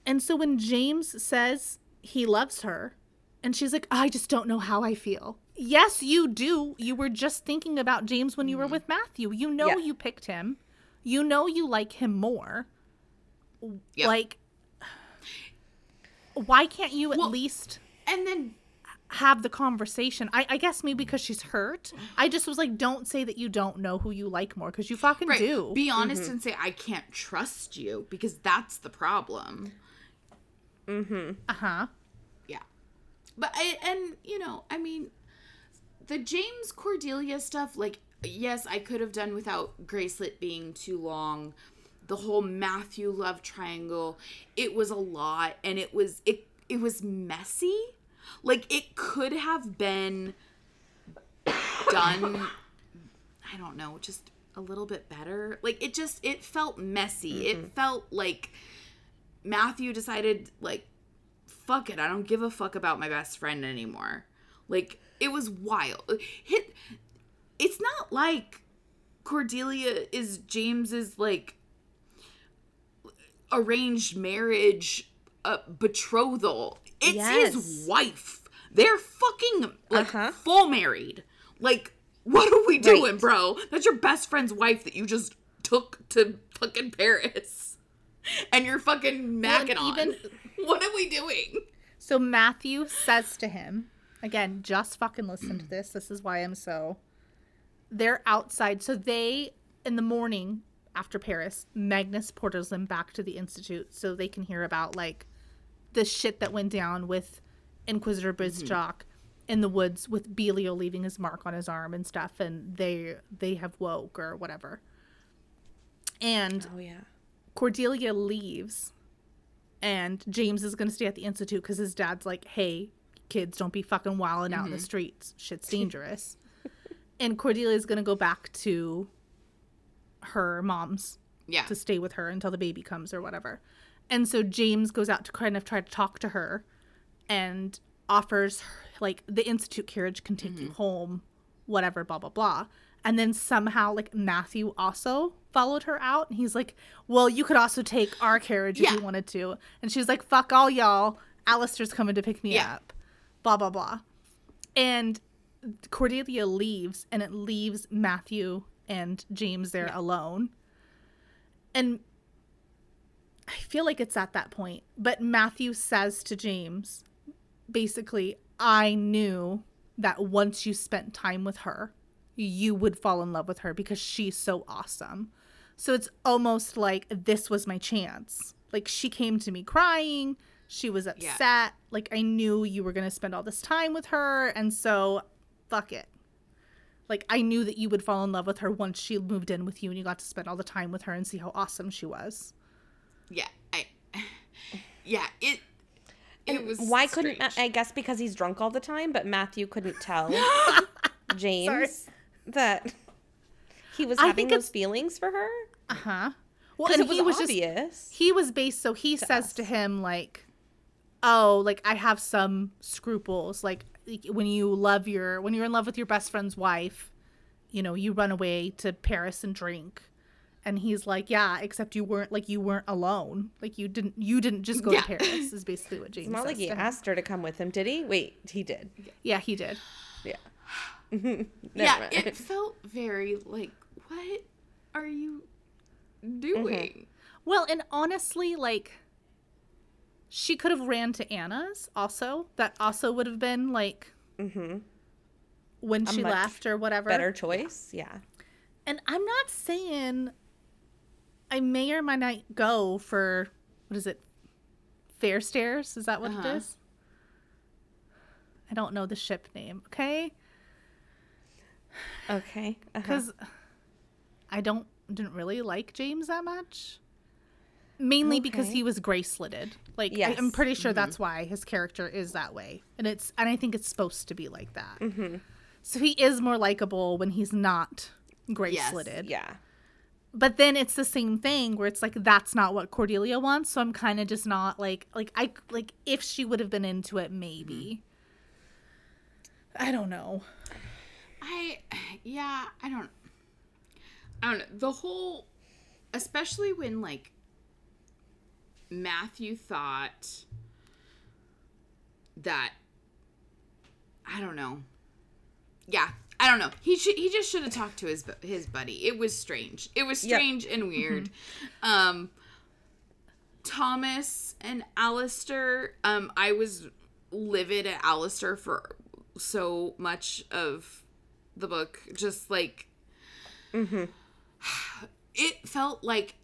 And so when James says he loves her, and she's like, I just don't know how I feel. Yes, you do. You were just thinking about James when you were mm-hmm. with Matthew. You know Yeah. you picked him. You know you like him more. Yep. Like, why can't you at Well- least And then have the conversation? I, I guess maybe because she's hurt. I just was like, don't say that you don't know who you like more because you fucking right, do. be honest and say I can't trust you because that's the problem. uh huh. Yeah. But I and you know, I mean the James Cordelia stuff like yes, I could have done without Gracelet being too long. The whole Matthew love triangle, it was a lot and it was it it was messy. Like it could have been done I don't know, just a little bit better. Like it just it felt messy. It mm-hmm. felt like Matthew decided like fuck it, I don't give a fuck about my best friend anymore. Like it was wild. Hit it's not like Cordelia is James's like arranged marriage uh, betrothal. It's Yes. his wife. They're fucking like Uh-huh. full married. Like what are we doing, Right. bro? That's your best friend's wife that you just took to fucking Paris. And you're fucking Well, macking on. even- What are we doing? So Matthew says to him, again, just fucking listen to this. This is why I'm so. They're outside. So they, in the morning after Paris, Magnus porters them back to the Institute so they can hear about, like, the shit that went down with Inquisitor mm-hmm. Bridgestock in the woods with Belial leaving his mark on his arm and stuff. And they they have woke or whatever. And Oh yeah. Cordelia leaves, and James is going to stay at the institute because his dad's like, "Hey, kids, don't be fucking wilding out in the mm-hmm. streets. Shit's dangerous." and Cordelia is going to go back to her mom's Yeah. to stay with her until the baby comes or whatever. And so James goes out to kind of try to talk to her and offers her, like the institute carriage can take you mm-hmm. home, whatever, blah blah blah. And then somehow like Matthew also followed her out and he's like, Well, you could also take our carriage if you wanted to. And she's like, Fuck all y'all. Alastair's coming to pick me Yeah. up. Blah blah blah. And Cordelia leaves and it leaves Matthew and James there alone. And I feel like it's at that point. But Matthew says to James, basically, I knew that once you spent time with her, you would fall in love with her because she's so awesome. So it's almost like this was my chance. Like she came to me crying, she was Yeah. upset. Like I knew you were going to spend all this time with her and so fuck it. Like I knew that you would fall in love with her once she moved in with you and you got to spend all the time with her and see how awesome she was. Yeah. I. Yeah. It. It was. Why couldn't. I guess because he's drunk all the time, but Matthew couldn't tell James that he was having those feelings for her. Uh-huh. Well, and it was he was just he was based so he says to him like oh like i have some scruples like when you love your when you're in love with your best friend's wife you know you run away to paris and drink and he's like yeah except you weren't like you weren't alone like you didn't you didn't just go Yeah. to paris is basically what james it's not says like he to him. asked her to come with him, did he? Wait, he did. yeah he did Yeah. yeah. Mind. It felt very like. What are you mm-hmm. doing? well and honestly like she could have ran to anna's also that also would have been like when she left or whatever Better choice. Yeah. And I'm not saying I may or might not go for what is it? Fair Stairs? Is that what Uh-huh. it is? I don't know the ship name, okay? Okay. uh-huh. Because I don't didn't really like James that much. Mainly because he was graceletted. Like I, Yes. I'm pretty sure that's why his character is that way, and it's and I think it's supposed to be like that. Mm-hmm. So he is more likable when he's not gracelitted. Yeah. but then it's the same thing where it's like that's not what Cordelia wants so I'm kind of just not like like I like if she would have been into it maybe I don't know I yeah, I don't I don't know. The whole especially when like Matthew thought that I don't know. Yeah, I don't know. He should he just should have talked to his his buddy. It was strange. It was Yep. strange and weird. Um Thomas and Alastair, um I was livid at Alastair for so much of the book. Just like mm-hmm. it felt like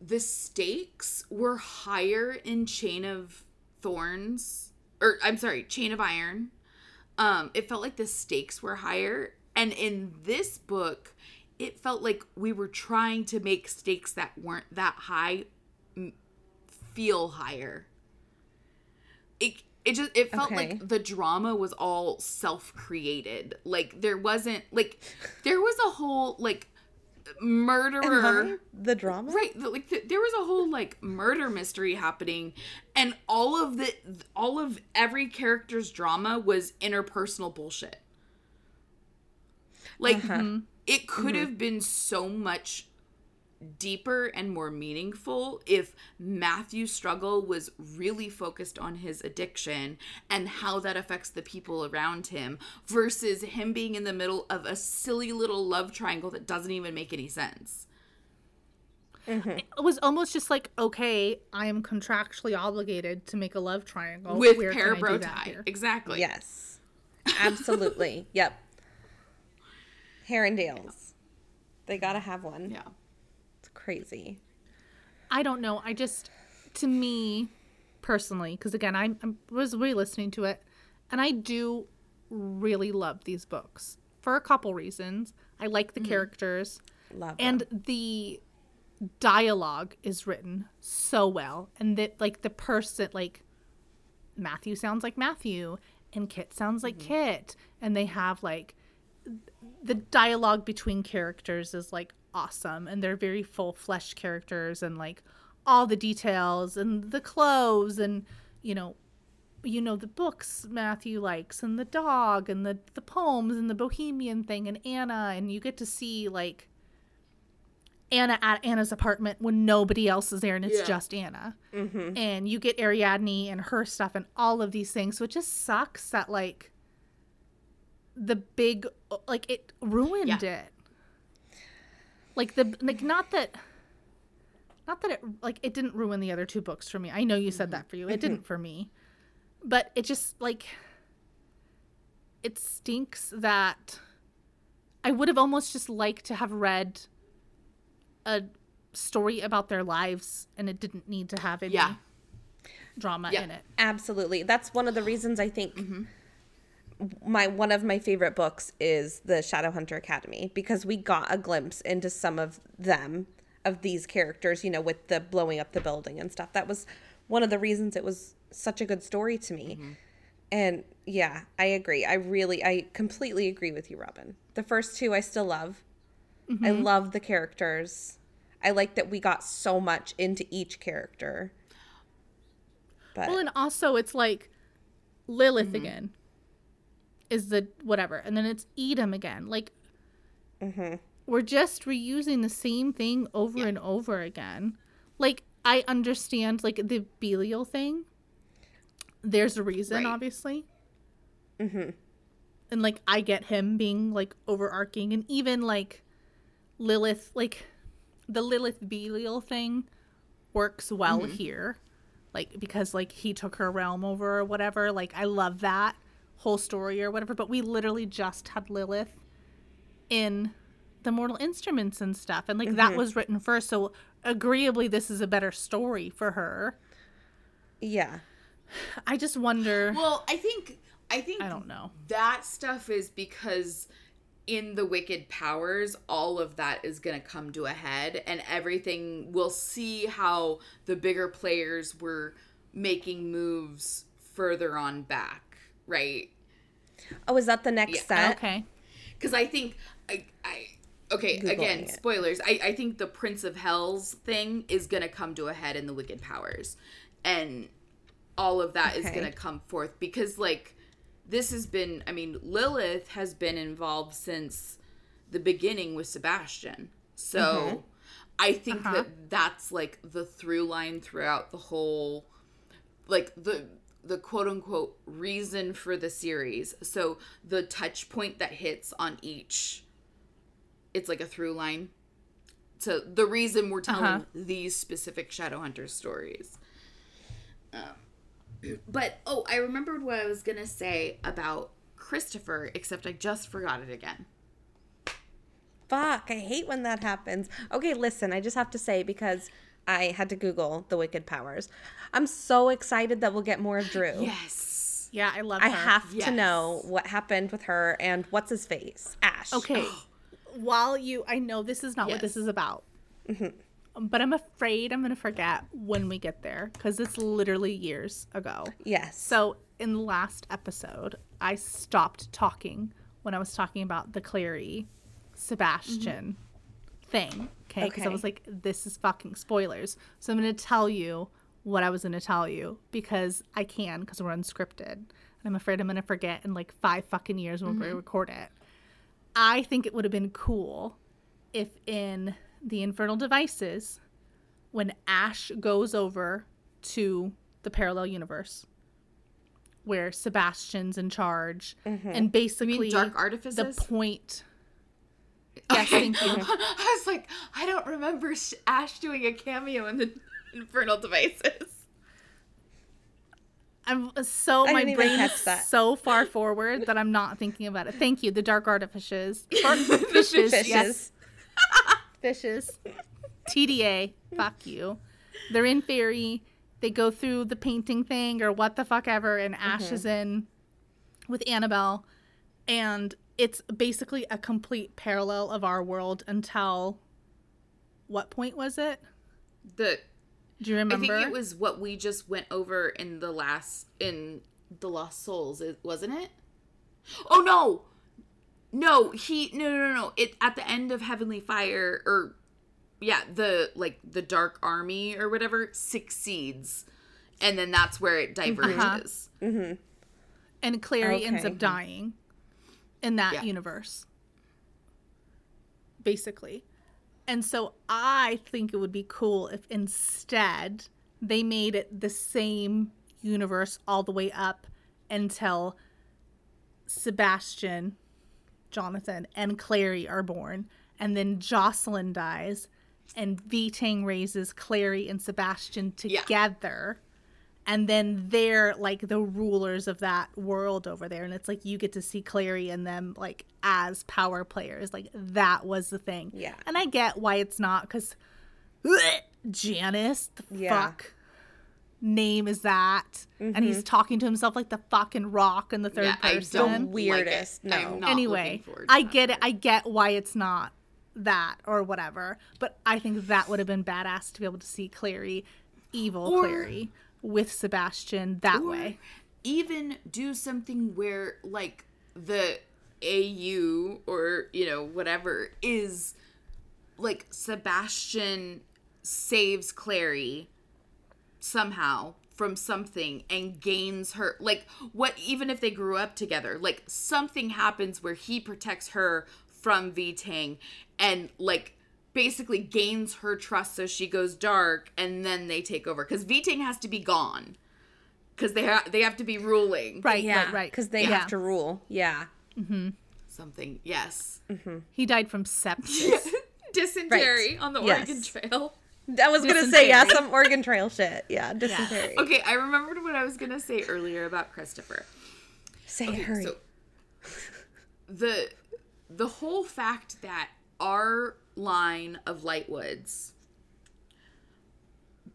the stakes were higher in Chain of Thorns or I'm sorry, Chain of Iron. Um it felt like the stakes were higher and in this book it felt like we were trying to make stakes that weren't that high feel higher. It it just it felt Okay. like the drama was all self-created. Like there wasn't like there was a whole like murderer. The drama? right the- like th- there was a whole like murder mystery happening and all of the all of every character's drama was interpersonal bullshit. Like uh-huh. it could mm-hmm. have been so much deeper and more meaningful if Matthew's struggle was really focused on his addiction and how that affects the people around him versus him being in the middle of a silly little love triangle that doesn't even make any sense. Mm-hmm. it was almost just like okay I am contractually obligated to make a love triangle with Where can I do Parabro that tie. Exactly. Yes. Absolutely. yep. Herondales. They gotta have one. Yeah. Crazy. I don't know. I just, to me, personally, because again, I, I was re-listening to it, and I do really love these books for a couple reasons. I like the mm-hmm. characters, Love and them. the dialogue is written so well, and that like the person, like Matthew sounds like Matthew, and Kit sounds like mm-hmm. Kit, and they have like the dialogue between characters is like awesome and they're very full fleshed characters and like all the details and the clothes and you know you know the books Matthew likes and the dog and the the poems and the bohemian thing and Anna and you get to see like Anna at Anna's apartment when nobody else is there and it's Yeah. just Anna. Mm-hmm. And you get Ariadne and her stuff and all of these things. So it just sucks that like the big like it ruined Yeah. it. Like the like not that not that it like it didn't ruin the other two books for me. I know you said that for you. It didn't for me. But it just like it stinks that I would have almost just liked to have read a story about their lives and it didn't need to have any Yeah. drama Yeah. in it. Absolutely. That's one of the reasons I think mm-hmm. My one of my favorite books is the Shadowhunter Academy because we got a glimpse into some of them of these characters, you know, with the blowing up the building and stuff. That was one of the reasons it was such a good story to me. And yeah, I agree. I really I completely agree with you, Robin. The first two I still love. I love the characters. I like that we got so much into each character. But Well, and also it's like Lilith Mm-hmm. again is the whatever, and then it's Edom again. Like Mm-hmm. we're just reusing the same thing over and over again. Like I understand like the Belial thing. There's a reason, Right. obviously. And like I get him being like overarching, and even like Lilith, like the Lilith Belial thing works well here like because like he took her realm over or whatever like i love that whole story or whatever but we literally just had lilith in the mortal instruments and stuff and like that mm-hmm. was written first so agreeably this is a better story for her. Yeah. i just wonder Well, I think I think i don't know. that stuff is because in the wicked powers all of that is going to come to a head and everything we'll see how the bigger players were making moves further on back right Oh, is that the next Yeah, set? okay because i think i i okay Googling again it. spoilers I, I think the prince of hell's thing is going to come to a head in the wicked powers and all of that is Okay. going to come forth because like this has been i mean lilith has been involved since the beginning with sebastian so Mm-hmm. i think Uh-huh. that that's like the through line throughout the whole like the the quote unquote reason for the series so the touch point that hits on each it's like a through line so the reason we're telling Uh-huh. these specific shadowhunter stories um, but oh i remembered what i was gonna say about christopher except i just forgot it again Fuck, I hate when that happens. Okay, listen, I just have to say because I had to Google the Wicked Powers. I'm so excited that we'll get more of Dru. yes yeah i love I her. have Yes. to know what happened with her and what's his face? Ash. okay while you i know this is not what this is about mm-hmm. but i'm afraid i'm gonna forget when we get there because it's literally years ago Yes. So in the last episode, I stopped talking when I was talking about the Clary Sebastian mm-hmm. thing. Okay. Because I was like, this is fucking spoilers. So I'm going to tell you what I was going to tell you because I can because we're unscripted. And I'm afraid I'm going to forget in like five fucking years when we mm-hmm. record it. I think it would have been cool if in the Infernal Devices, when Ash goes over to the parallel universe, where Sebastian's in charge, mm-hmm. and basically Dark artifices the point. Yes, thank you. I was like, I don't remember Ash doing a cameo in the Infernal Devices. I'm so I my didn't brain is so far forward that I'm not thinking about it. Thank you. The dark artifices, Or fishes, Fishes. yes, fishes. TDA, fuck you. They're in fairy. They go through the painting thing or what the fuck ever, and Ash Mm-hmm. is in with Annabel, and it's basically a complete parallel of our world until what point was it? The Do you remember? I remember? think it was what we just went over in the last in the Lost Souls, it- wasn't it? Oh no, No, he no no no no. It at the end of Heavenly Fire or yeah, the like the Dark Army or whatever succeeds, and then that's where it uh-huh. diverges. Mm-hmm. and Clary ends up mm-hmm. dying in that Yeah. universe. Basically. And so I think it would be cool if instead they made it the same universe all the way up until Sebastian, Jonathan, and Clary are born. And then Jocelyn dies, and V Tang raises Clary and Sebastian together and then they're like the rulers of that world over there. And it's like you get to see clary and them like as power players. Like that was the thing. Yeah. and i get why it's not because janice the Yeah. fuck name is that? And he's mm-hmm. talking to himself like the fucking rock in the third Yeah, I person. Don't like weirdest, no. I'm not anyway looking forward i that. get it. i get why it's not that or whatever. But i think that would have been badass to be able to see clary evil Or- clary with sebastian that Or way. even do something where like the AU or you know whatever is like Sebastian saves Clary somehow from something and gains her like what even if they grew up together like something happens where he protects her from V Tang and like basically gains her trust so she goes dark and then they take over cuz Vitang has to be gone cuz they ha- they have to be ruling right Yeah, right right Because they Yeah. have to rule. Yeah. Mm-hmm. something yes mm-hmm. he died from sepsis dysentery on the Yes. Oregon Trail I was gonna say yeah, some Oregon Trail shit. Yeah, dysentery. okay I remembered what I was going to say earlier about Christopher Say it, Okay, hurry. So the the whole fact that our line of Lightwoods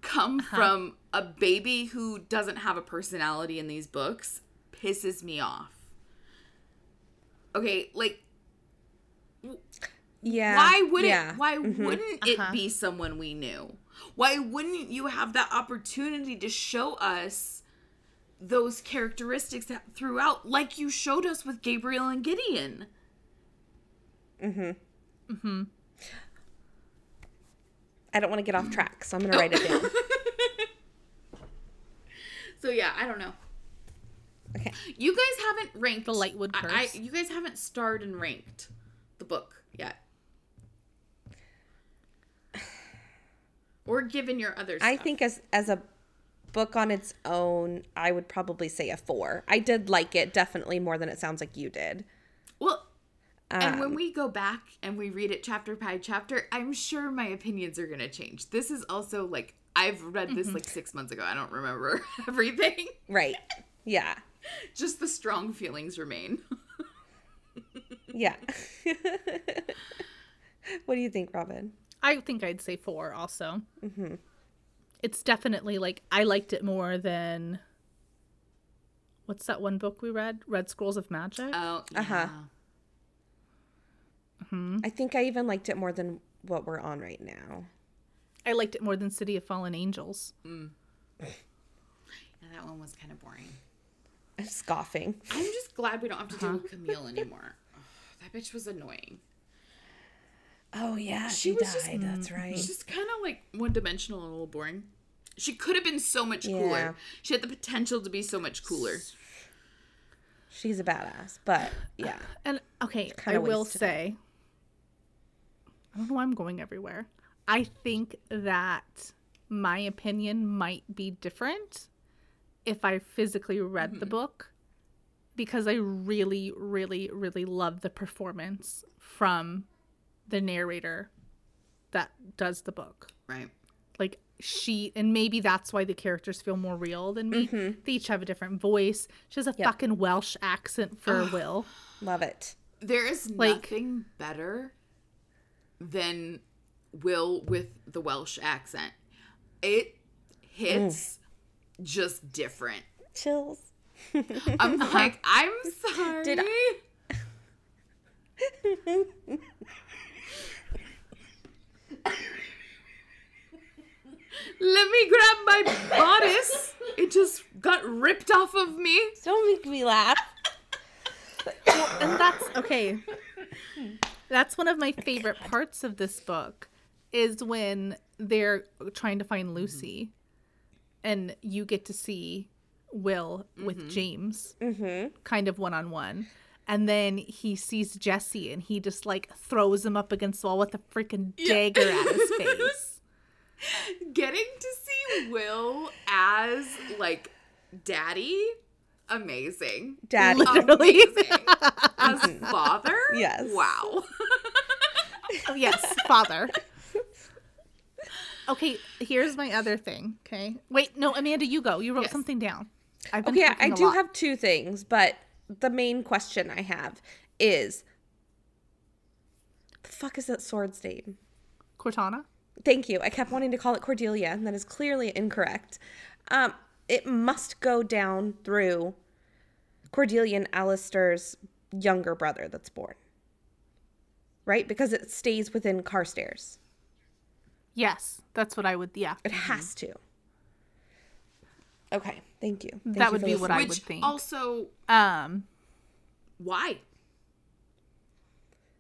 come uh-huh. from a baby who doesn't have a personality in these books pisses me off. Okay, like yeah. why wouldn't yeah. why mm-hmm. wouldn't it uh-huh. be someone we knew? Why wouldn't you have that opportunity to show us those characteristics throughout like you showed us with Gabriel and Gideon? Mm-hmm. Mm-hmm. I don't want to get off track, so I'm gonna write it oh. down. So yeah, I don't know. Okay. You guys haven't ranked The Lightwood I, I, you guys haven't starred and ranked the book yet, or given your others. I think as as a book on its own, I would probably say a four. I did like it definitely more than it sounds like you did. Well, and Um, when we go back and we read it chapter by chapter, I'm sure my opinions are gonna change. This is also like I've read this Mm-hmm. like six months ago. I don't remember everything. Right. Yeah. Just the strong feelings remain. Yeah. what do you think, Robin? I think I'd say four also. It's definitely like I liked it more than what's that one book we read? Red Scrolls of Magic. Oh, yeah. Uh-huh. I think I even liked it more than what we're on right now. I liked it more than City of Fallen Angels. Mm. Yeah, that one was kind of boring. I'm scoffing. I'm just glad we don't have to deal with uh-huh. Camille anymore. Ugh, that bitch was annoying. Oh yeah, She she, was just- died. That's mm-hmm. right. She's just kind of like one dimensional and a little boring. She could have been so much Yeah. cooler. She had the potential to be so much cooler. She's a badass, but yeah. Uh, and okay, I will wasted it. say, I don't know why I'm going everywhere. I think that my opinion might be different if I physically read Mm-hmm. the book because I really, really, really love the performance from the narrator that does the book. Right. Like she, and maybe that's why the characters feel more real than me. They each have a different voice. She has a Yep. fucking Welsh accent for Will. Love it. There is Like- nothing better than Will with the Welsh accent. It hits mm. just different. Chills. I'm like, I'm sorry. Did I- Let me grab my bodice. It just got ripped off of me. Don't make me laugh. and that's okay. That's one of my oh favorite parts of this book is when they're trying to find Lucy mm-hmm. and you get to see Will with mm-hmm. James mm-hmm. kind of one on one. And then he sees Jesse and he just like throws him up against the wall with a freaking dagger at his face. Getting to see Will as like daddy, amazing. Dad, Literally. Amazing. As father? Yes. Wow. yes, father. Okay, here's my other thing. Okay. Wait, no, Amanda, you go. You wrote Yes. something down. I've been Okay, I do lot. have two things, but the main question I have is the fuck is that sword's name? Cortana. Thank you. I kept wanting to call it Cordelia, and that is clearly incorrect. Um, it must go down through Cordelia and Alastair's younger brother that's born. Right? Because it stays within Carstairs. Yes, that's what I would. Yeah, It has to. Okay, thank you. Thank That you would for be what I. Which would think. also, um, why?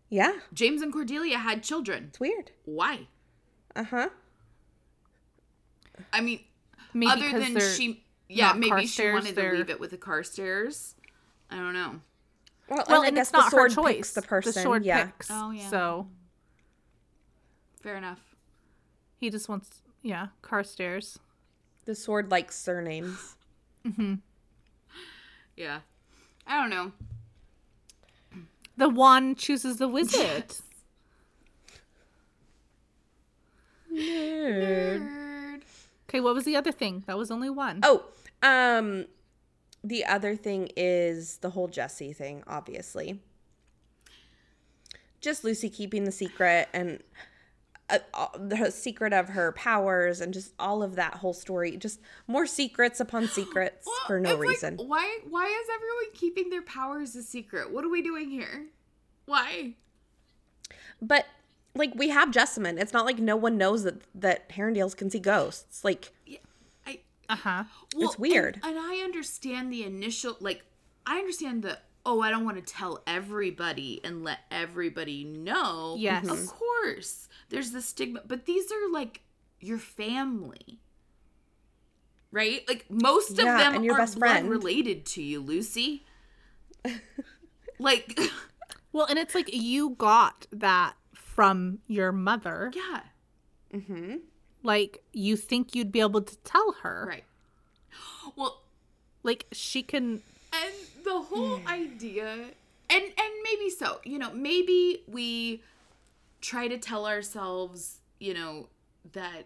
Yeah, James and Cordelia had children. it's weird. Why? Uh huh. I mean, maybe other than she, yeah, not maybe she Carstairs, wanted to they're- leave it with the Carstairs. I don't know. Well, well, and I and guess it's the not her sword choice. the person. The sword yeah. picks. Oh, yeah. So Fair enough. he just wants, yeah, Carstairs. The sword likes surnames. Mm-hmm. Yeah. I don't know. The one chooses the wizard. Nerd. Okay, what was the other thing? That was only one. Oh, um, the other thing is the whole Jesse thing, obviously. Just Lucy keeping the secret and uh, uh, the secret of her powers and just all of that whole story. Just more secrets upon secrets Well, for no it's like, reason. why? Why is everyone keeping their powers a secret? What are we doing here? Why? But like we have Jessamine. It's not like no one knows that that Herondales can see ghosts. Like I. Uh huh. Well, It's weird. And, and I understand the initial, like, I understand the, oh, I don't want to tell everybody and let everybody know. Yes. Of course. There's the stigma, but these are like your family. Right? Like, most of Yeah, them and your are best blood friend. related to you, Lucy. like, Well, and it's like you got that from your mother. yeah. Mm-hmm. Like you think you'd be able to tell her. Right. Well, Like she can. and the whole hmm. idea and and maybe so you know maybe we try to tell ourselves you know that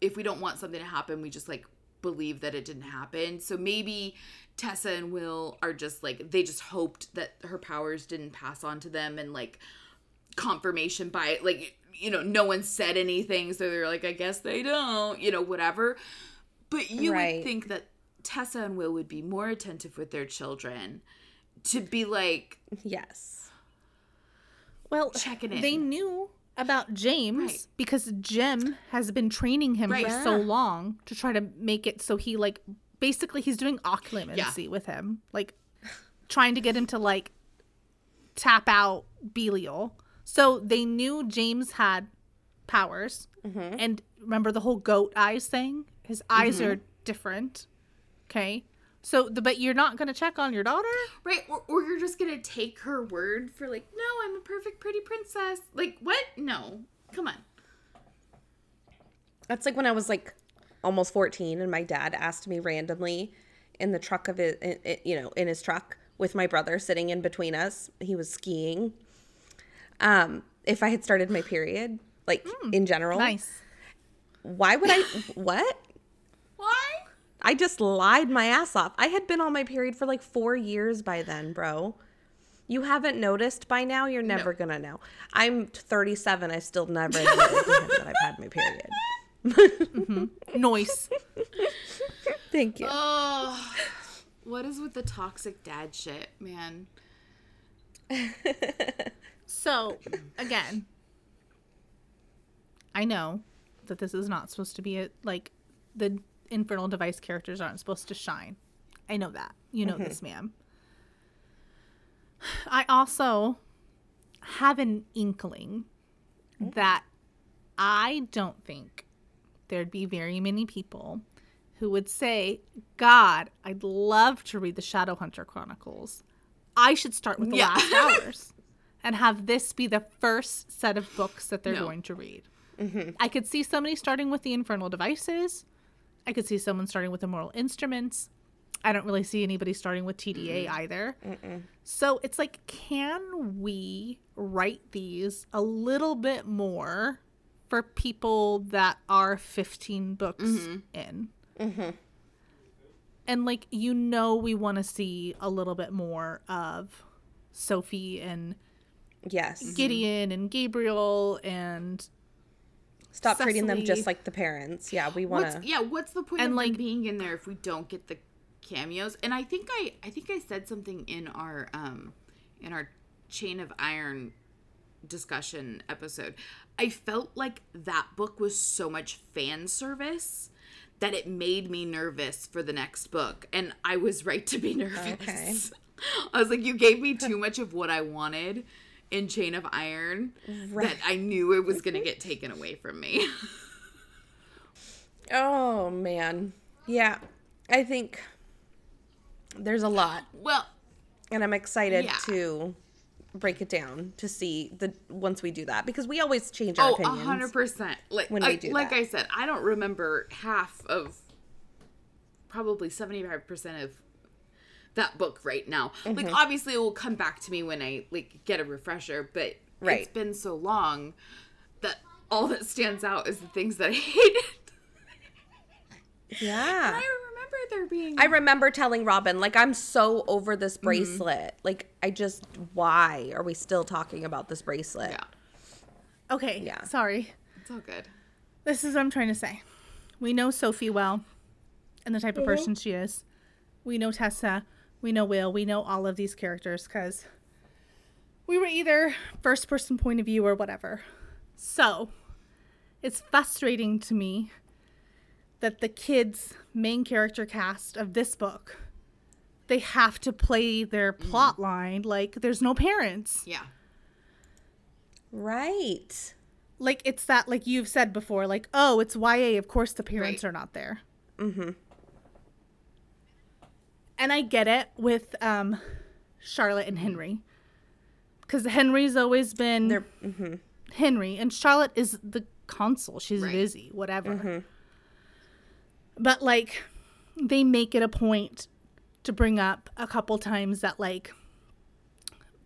if we don't want something to happen we just like believe that it didn't happen so maybe tessa and will are just like they just hoped that her powers didn't pass on to them and like confirmation by like you know no one said anything so they're like i guess they don't you know whatever but you Right. would think that tessa and will would be more attentive with their children to be like yes. Well, Checking in. They knew about James Right. because Jem has been training him Right. for so long to try to make it so he like basically he's doing occlumency Yeah. with him, like trying to get him to like tap out Belial. So they knew James had powers, mm-hmm. and remember the whole goat eyes thing. His eyes mm-hmm. are different. Okay, so the but you're not gonna check on your daughter. right or, or you're just gonna take her word for like no i'm a perfect pretty princess like what no come on That's like when I was like almost 14 and my dad asked me randomly in the truck of it, in, in- you know, in his truck with my brother sitting in between us. He was skiing. Um, if I had started my period, like in general, Nice. why would I? what? why I just lied my ass off. I had been on my period for like four years by then, bro. You haven't noticed by now. You're never gonna know. I'm 37. I still never to that I've had my period. Noise. Thank you. oh what is with the toxic dad shit man So, again, I know that this is not supposed to be a, like the infernal device characters aren't supposed to shine. I know that. You know this, ma'am. I also have an inkling oh. that I don't think there'd be very many people who would say, God, I'd love to read the Shadowhunter Chronicles. I should start with The Yeah. Last Hours and have this be the first set of books that they're No. going to read. Mm-hmm. I could see somebody starting with the Infernal Devices. I could see someone starting with Immoral Instruments. I don't really see anybody starting with TDA either. So it's like, can we write these a little bit more for people that are 15 books mm-hmm. in? Mm-hmm. And like, you know, we want to see a little bit more of Sophie and Yes. Gideon and Gabriel and Stop treating them just like the parents. Yeah, we want to. yeah? What's the point And, of like- being in there if we don't get the cameos? And I think I I think I said something in our um in our Chain of Iron discussion episode. I felt like that book was so much fan service that it made me nervous for the next book, and I was right to be nervous. Okay. I was like, you gave me too much of what I wanted in Chain of Iron that I knew it was gonna get taken away from me. Oh man. Yeah. I think there's a lot, well, and I'm excited Yeah. to break it down to see the once we do that because we always change our Oh, a opinions. hundred percent. Like when I, we uh, do like that. I said, I don't remember half of probably seventy five percent of that book right now. Like Mm-hmm. obviously it will come back to me when I like get a refresher, but Right. it's been so long that all that stands out is the things that I hated. Yeah. I remember there being I remember telling Robin, like, I'm so over this Mm-hmm. bracelet. Like, I just, why are we still talking about this bracelet? Yeah. okay, Yeah. sorry. It's all good. This is what I'm trying to say. We know Sophie well and the type of person she is. We know Tessa. We know Will. We know all of these characters because we were either first person point of view or whatever. So it's frustrating to me that the kids' main character cast of this book they have to play their mm. plot line like there's no parents Yeah. Right. like it's that like you've said before like oh it's ya of course the parents Right. are not there mm-hmm. And i get it with um charlotte and henry. Because henry's always been They're, mm-hmm. henry and charlotte is the consul. She's Right. busy whatever. Mm-hmm. But like they make it a point to bring up a couple times that like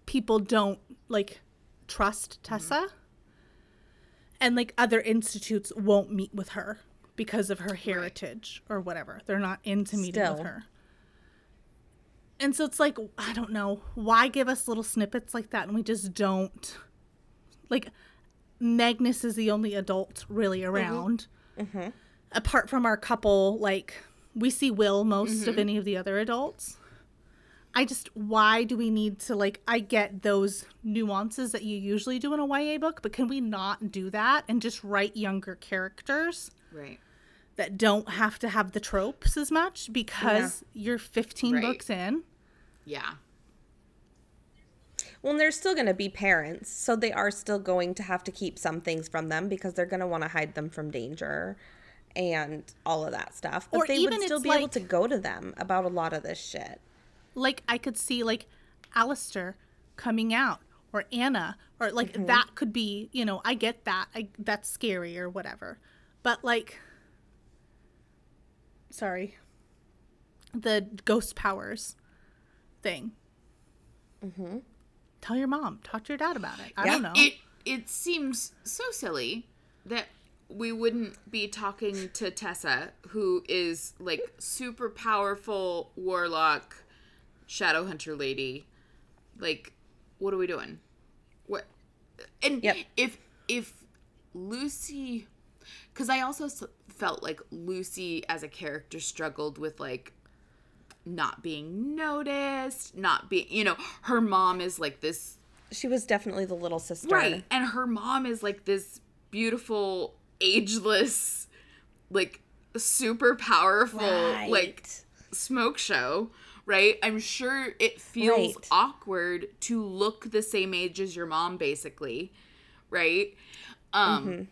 people don't like trust mm-hmm. tessa. And like other institutes won't meet with her because of her heritage or whatever. They're not into meeting Still. with her and so it's like i don't know why give us little snippets like that and we just don't like magnus is the only adult really mm-hmm. around. Mm-hmm. Apart from our couple like we see will most of mm-hmm. any of the other adults. I just why do we need to like i get those nuances that you usually do in a ya book but can we not do that and just write younger characters? Right. That don't have to have the tropes as much because you're 15 Right. books in Yeah. well, and there's still going to be parents, so they are still going to have to keep some things from them because they're going to want to hide them from danger and all of that stuff. But Or they even would still it's be able to go to them about a lot of this shit. like I could see like Alastair coming out or Anna or like mm-hmm. that could be, you know, I get that. I that's scary or whatever. But like sorry. The ghost powers thing. Mm-hmm. Tell your mom, talk to your dad about it. I Yeah. don't know. It it seems so silly that we wouldn't be talking to Tessa, who is like super powerful warlock, shadow hunter lady. Like, what are we doing? What? And Yep. if if Lucy, because I also s- felt like Lucy as a character struggled with like not being noticed, not being, you know, her mom is like this She was definitely the little sister. Right. And her mom is like this beautiful, ageless, like super powerful, like smoke show. right? I'm sure it feels Right. awkward to look the same age as your mom, basically, right? Um,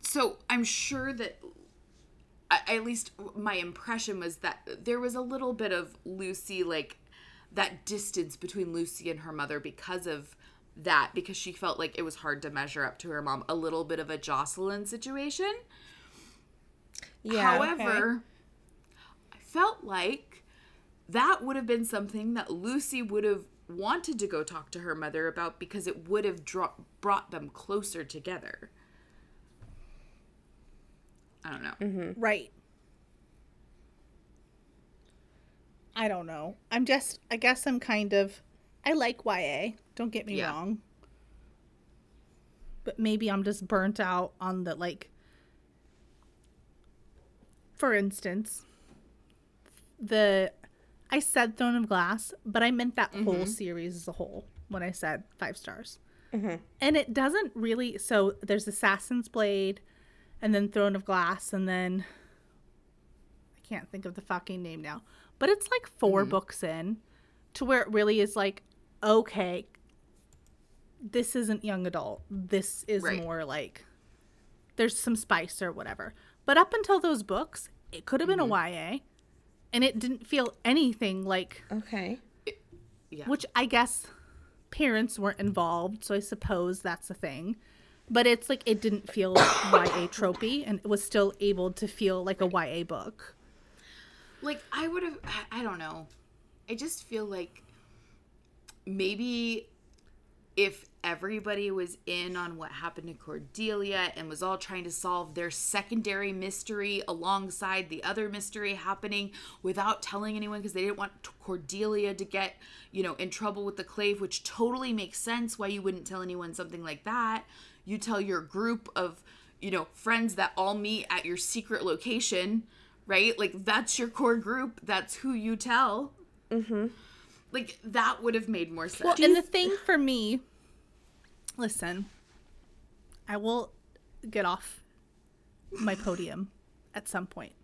so I'm sure that at least my impression was that there was a little bit of Lucy, like that distance between Lucy and her mother because of that, because she felt like it was hard to measure up to her mom. A little bit of a Jocelyn situation. Yeah. However, I felt like that would have been something that Lucy would have wanted to go talk to her mother about because it would have dro- brought them closer together. I don't know. Mm-hmm. Right. I don't know. I'm just, I guess I'm kind of, I like YA. Don't get me Yeah. wrong. But maybe I'm just burnt out on the, like, for instance, the, I said Throne of Glass, but I meant that whole mm-hmm. series as a whole when I said five stars. Mm-hmm. And it doesn't really, so there's Assassin's Blade and then Throne of Glass, and then I can't think of the fucking name now. But it's like 4 mm-hmm. books in to where it really is like, okay, this isn't young adult. This is Right. more like there's some spice or whatever. But up until those books, it could have been a mm-hmm. YA, and it didn't feel anything like Okay. Yeah. which I guess parents weren't involved, so I suppose that's a thing. But it's like it didn't feel YA tropey, and it was still able to feel like a YA book. like I would have I- don't know. I just feel like maybe if everybody was in on what happened to Cordelia and was all trying to solve their secondary mystery alongside the other mystery happening without telling anyone because they didn't want Cordelia to get, you know, in trouble with the clave, which totally makes sense why you wouldn't tell anyone something like that. You tell your group of, you know, friends that all meet at your secret location, right? Like that's your core group. That's who you tell. Mm-hmm. Like that would have made more sense. Well, and the thing for me, listen, I will get off my podium at some point.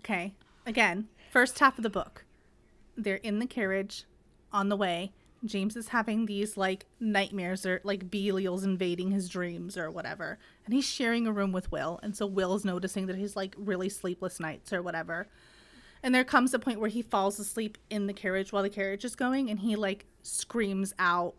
Okay. Again, first half of the book. They're in the carriage on the way. James is having these like nightmares or like Belial's invading his dreams or whatever. And he's sharing a room with Will. And so Will's noticing that he's like really sleepless nights or whatever. And there comes a point where he falls asleep in the carriage while the carriage is going and he like screams out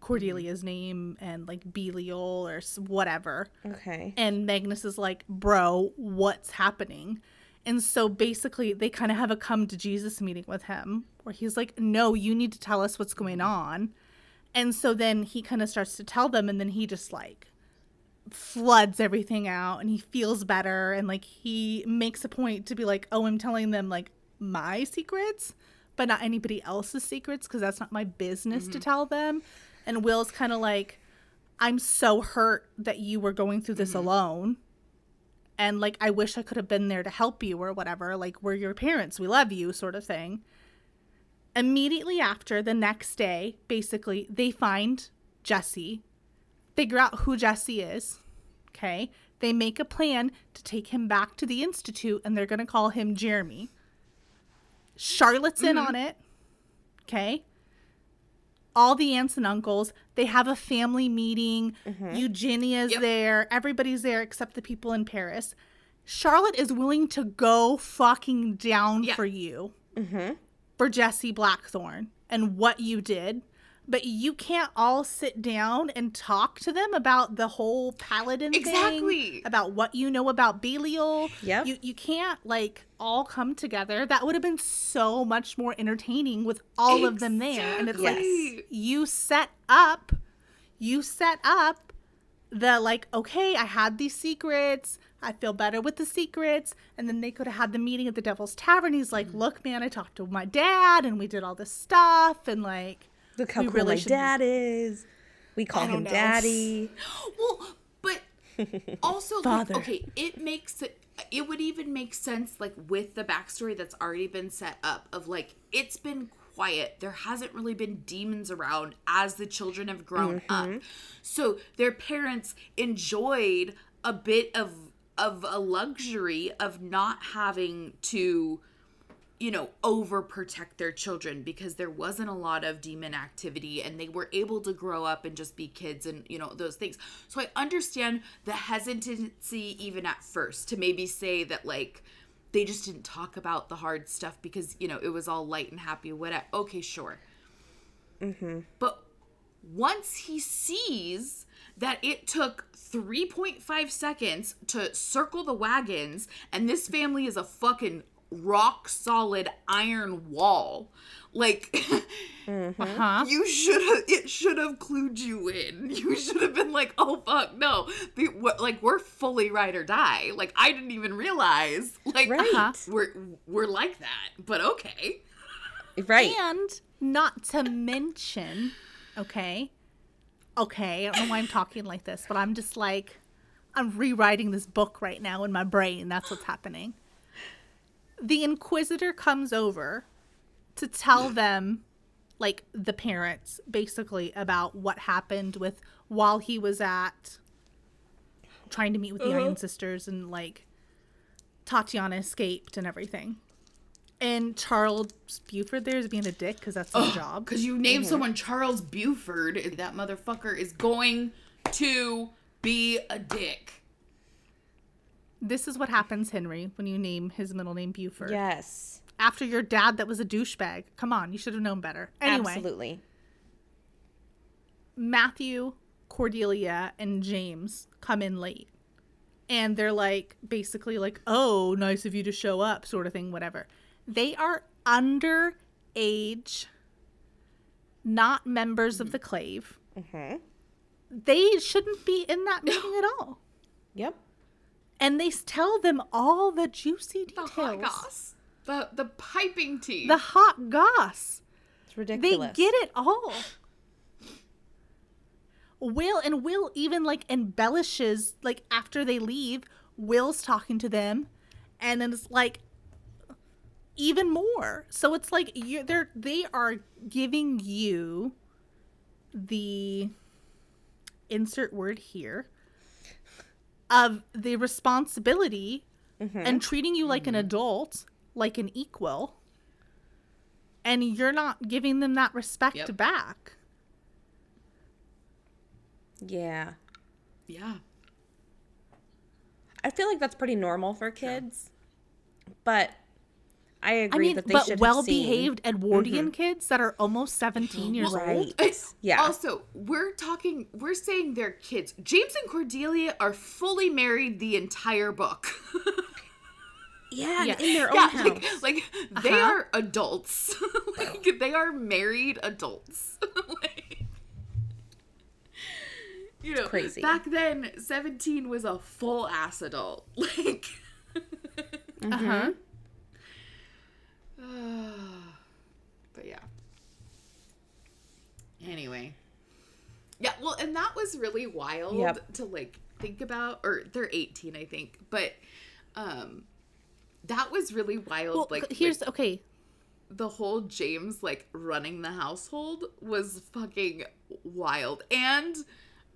Cordelia's name and like Belial or whatever. Okay. And Magnus is like, bro, what's happening? And so basically, they kind of have a come to Jesus meeting with him where he's like, no, you need to tell us what's going on. And so then he kind of starts to tell them, and then he just like floods everything out and he feels better. And like he makes a point to be like, oh, I'm telling them like my secrets, but not anybody else's secrets because that's not my business to mm-hmm. tell them. And Will's kind of like, I'm so hurt that you were going through this mm-hmm. alone. And like, I wish I could have been there to help you or whatever. Like, we're your parents. We love you, sort of thing. Immediately after, the next day, basically, they find Jesse, figure out who Jesse is. Okay. They make a plan to take him back to the Institute and they're going to call him Jeremy. Charlotte's in mm-hmm. on it. Okay all the aunts and uncles. They have a family meeting. Mm-hmm. Eugenia's Yep. there. Everybody's there except the people in Paris. Charlotte is willing to go fucking down Yeah. for you, mm-hmm. for Jesse Blackthorn and what you did. But you can't all sit down and talk to them about the whole paladin Exactly. thing, about what you know about Belial. Yep. You you can't like all come together. That would have been so much more entertaining with all of them there. And it's like you set up you set up the like okay i had these secrets i feel better with the secrets and then they could have had the meeting at the devil's tavern he's like mm. look man i talked to my dad and we did all this stuff and like Look how we cool really my should- dad is. We call him know. daddy. Well, but also, like, Father. okay, it makes it. It would even make sense, like with the backstory that's already been set up. Of like, it's been quiet. There hasn't really been demons around as the children have grown up. Mm-hmm. So their parents enjoyed a bit of of a luxury of not having to you know, overprotect their children because there wasn't a lot of demon activity and they were able to grow up and just be kids and, you know, those things. So I understand the hesitancy even at first to maybe say that, like, they just didn't talk about the hard stuff because, you know, it was all light and happy, whatever. Okay, sure. Mm-hmm. But once he sees that it took 3.5 seconds to circle the wagons and this family is a fucking rock solid iron wall like Uh-huh. you should have it should have clued you in you should have been like oh fuck no the, what, like we're fully ride or die like i didn't even realize like Right. Uh-huh. we're we're like that but okay Right. And not to mention, okay, okay, I don't know why I'm talking like this, but I'm just like, I'm rewriting this book right now in my brain. That's what's happening. The Inquisitor comes over to tell them, like, the parents, basically, about what happened with while he was at trying to meet with the Iron uh-huh. Sisters and, like, Tatiana escaped and everything. And Charles Buford there is being a dick because that's his job. Because you name someone Charles Buford, that motherfucker is going to be a dick. This is what happens, Henry, when you name his middle name Buford. Yes. After your dad that was a douchebag. Come on, you should have known better. Anyway, Absolutely. Matthew, Cordelia, and James come in late. And they're like, basically, like, oh, nice of you to show up, sort of thing, whatever. They are underage, not members of the Clave. Mm-hmm. They shouldn't be in that meeting at all. Yep. And they tell them all the juicy details. The details. hot goss. The, the piping tea. The hot goss. It's ridiculous. They get it all. Will and Will even like embellishes like after they leave, Will's talking to them, and then it's like even more. So it's like you they're they are giving you the insert word here of the responsibility mm-hmm. and treating you like an mm-hmm. adult, like an equal and you're not giving them that respect Yep. back. Yeah. yeah. I feel like that's pretty normal for kids. But I I agree mean, that they but well-behaved Edwardian kids that are almost 17 years seen- old. Right. Yeah. Also, we're talking, we're saying they're kids. James and Cordelia are fully married the entire book. yeah, and Yes. in their own yeah, house. like, like they Uh-huh. are adults. like they are married adults. like, you know, crazy. Back then, seventeen was a full ass adult. Like, Uh-huh. but yeah. Anyway. Yeah, well, and that was really wild Yep. to like think about or they're 18 I think, but um that was really wild Well, like here's like, okay. the whole James like running the household was fucking wild and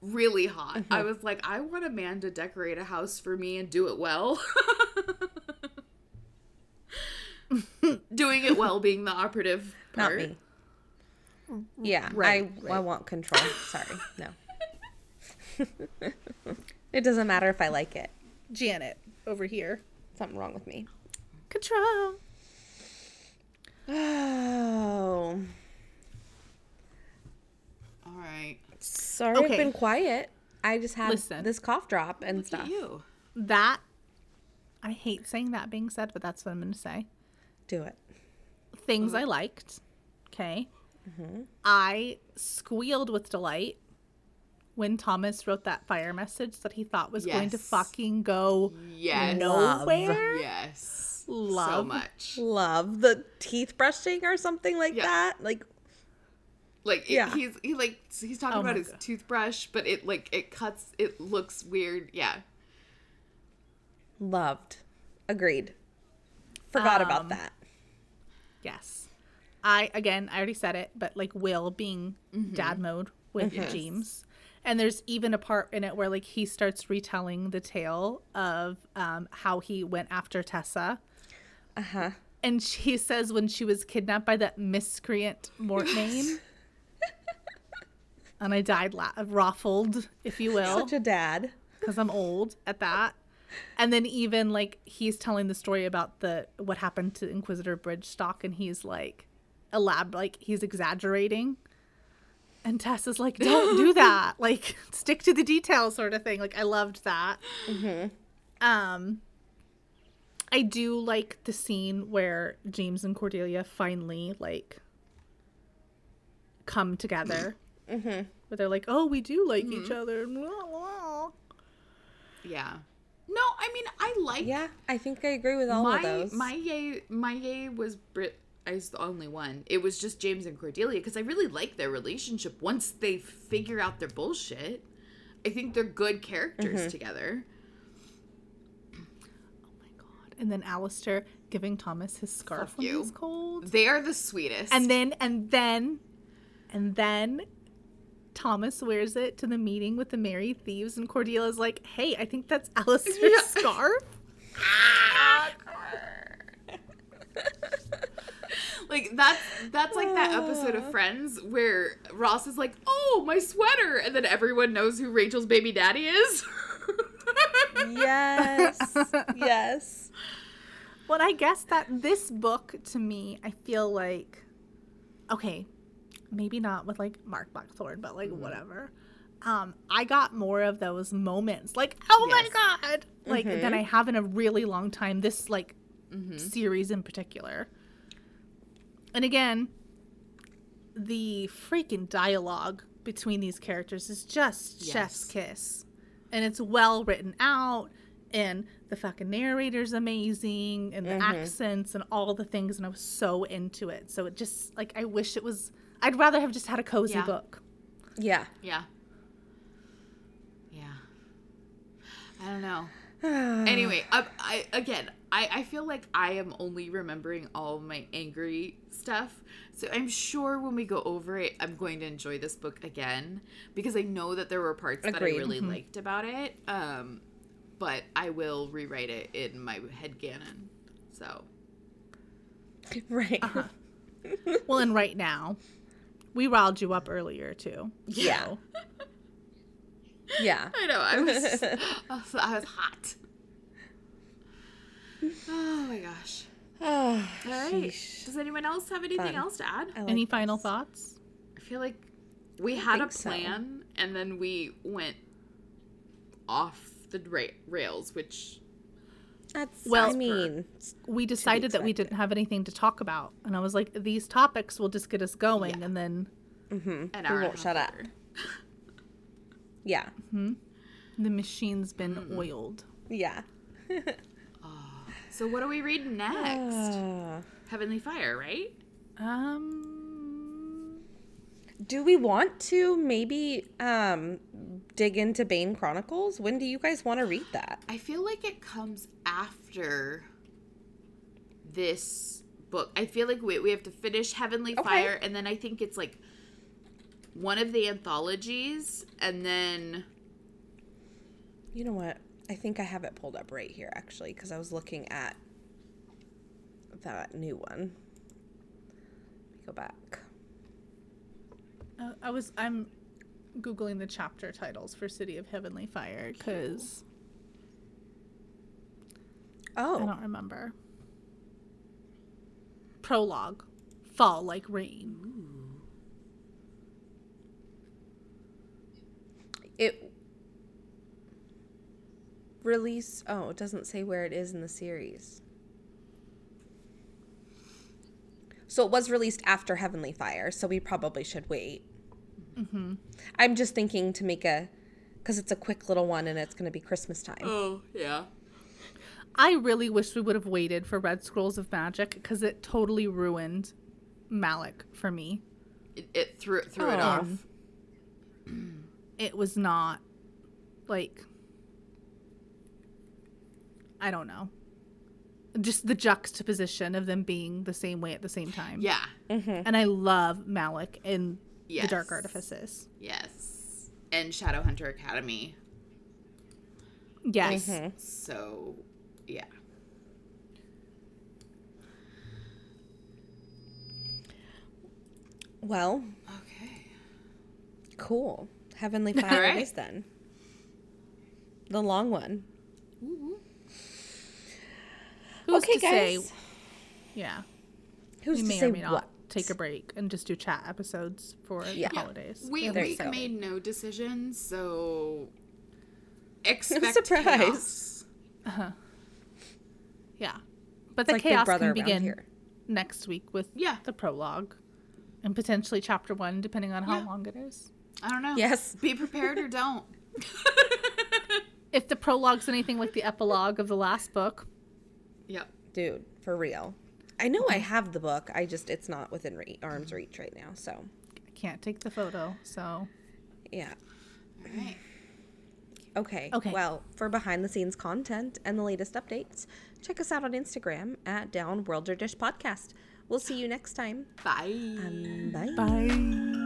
really hot. Mm-hmm. I was like, I want a man to decorate a house for me and do it well. Doing it well being the operative Not part. me. Yeah, Right, I I want control. Sorry, no. it doesn't matter if I like it. Janet over here. Something wrong with me. Control. Oh, All right. sorry, I've been quiet. I just had Listen. this cough drop and Look stuff. at you. That I hate saying that being said, but that's what I'm going to say. Do it. Things I liked. Okay. I squealed with delight when Thomas wrote that fire message that he thought was going to fucking go Yes. nowhere. Yes. Love. So Love. much. Love the teeth brushing or something like Yeah. that. Like, Like it, Yeah. he's he like he's talking Oh about his God. toothbrush, but it like it cuts. It looks weird. Yeah. loved. Agreed. Forgot about Um, that. Yes. I again, I already said it, but like Will being Mm-hmm. dad mode with James. And there's even a part in it where like he starts retelling the tale of um how he went after Tessa. Uh huh. And she says when she was kidnapped by that miscreant Mortmain. and I died la- ruffled, if you will, Such a dad. because I'm old at that. And then even like he's telling the story about the what happened to Inquisitor Bridgestock, and he's like, elab like he's exaggerating. And Tess is like, "Don't do that. Like, stick to the details, sort of thing." Like, I loved that. Mm-hmm. Um, I do like the scene where James and Cordelia finally like come together. Mm-hmm. Where they're like, "Oh, we do like each mm-hmm. other." Yeah. No, I mean I like Yeah, I think I agree with all my of those. my yay my yay was Brit. I was the only one. It was just James and Cordelia because I really like their relationship. Once they figure out their bullshit, I think they're good characters Mm-hmm. together. Oh my god. And then Alastair giving Thomas his scarf Fuck when you. he's cold. They are the sweetest. And then and then and then Thomas wears it to the meeting with the merry thieves and Cordelia's like, "Hey, I think that's Alastair's Yeah. scarf." like that's that's like that episode of Friends where Ross is like, "Oh, my sweater," and then everyone knows who Rachel's baby daddy is. yes. yes. Well, I guess that this book to me, I feel like okay, maybe not with like Mark Blackthorn, but like mm-hmm. whatever. Um, I got more of those moments, like oh Yes. my god, like mm-hmm. than I have in a really long time. This like mm-hmm. series in particular, and again, the freaking dialogue between these characters is just chef's kiss, and it's well written out, and the fucking narrator's amazing, and the accents and all the things, and I was so into it. So it just like I wish it was. I'd rather have just had a cozy Yeah. book. Yeah. yeah. Yeah. I don't know. anyway, I, I again, I, I feel like I am only remembering all my angry stuff. So I'm sure when we go over it, I'm going to enjoy this book again because I know that there were parts that I Agreed. really liked about it. Um, but I will rewrite it in my head canon. So Right. Uh-huh. Well, and right now, we riled you up earlier too. Yeah. So, Yeah. I know I was I was, hot. Oh my gosh. Oh, All right. sheesh. Does anyone else have anything Fun. else to add? Like any final thoughts? I feel like we had a think so. plan and then we went off the ra- rails, which That's Well- I mean, We decided that we didn't have anything to talk about, and I was like, these topics will just get us going, Yeah. and then an we hour and a won't half shut up. later. Yeah. the machine's been oiled. Yeah. So what are we reading next? Uh, Heavenly Fire, right? Um, do we want to maybe um dig into Bane Chronicles? When do you guys want to read that? I feel like it comes after this book. I feel like we, we have to finish Heavenly Okay. Fire, and then I think it's like one of the anthologies, and then You know what? I think I have it pulled up right here actually because I was looking at that new one. Let me go back. Uh, I was I'm googling the chapter titles for City of Heavenly Fire because oh I don't remember. Prologue, fall like rain. it release. Oh, it doesn't say where it is in the series. So it was released after Heavenly Fire, so we probably should wait. Mm-hmm. I'm just thinking to make a, because it's a quick little one and it's going to be Christmas time. oh yeah, I really wish we would have waited for Red Scrolls of Magic because it totally ruined Malec for me. it, it threw threw it Oh. off. It was not like I don't know. Just the juxtaposition of them being the same way at the same time. Yeah, And I love Malec in Yes. The Dark Artifices. Yes. And Shadowhunter Academy. Yes. Mm-hmm. So, yeah. Well. Okay. Cool. Heavenly Fire right. is then. The long one. Who's okay, to guys. Say, yeah. Who's we to say what? Take a break and just do chat episodes for Yeah. the holidays. We, There we you made no decisions, so expect surprise. chaos. Uh-huh. Yeah, but the like chaos Brother can begin here. next week with Yeah. the prologue and potentially chapter one, depending on how Yeah. long it is. I don't know. Yes. Be prepared or don't. If the prologue's anything like the epilogue of the last book, yep. Dude, for real. I know I have the book. I just it's not within re- arm's reach right now. So, I can't take the photo, so yeah. All right. Okay. Okay. Well, for behind the scenes content and the latest updates, check us out on Instagram at Downworlder Dish Podcast. We'll see you next time. Bye. Um, bye. bye.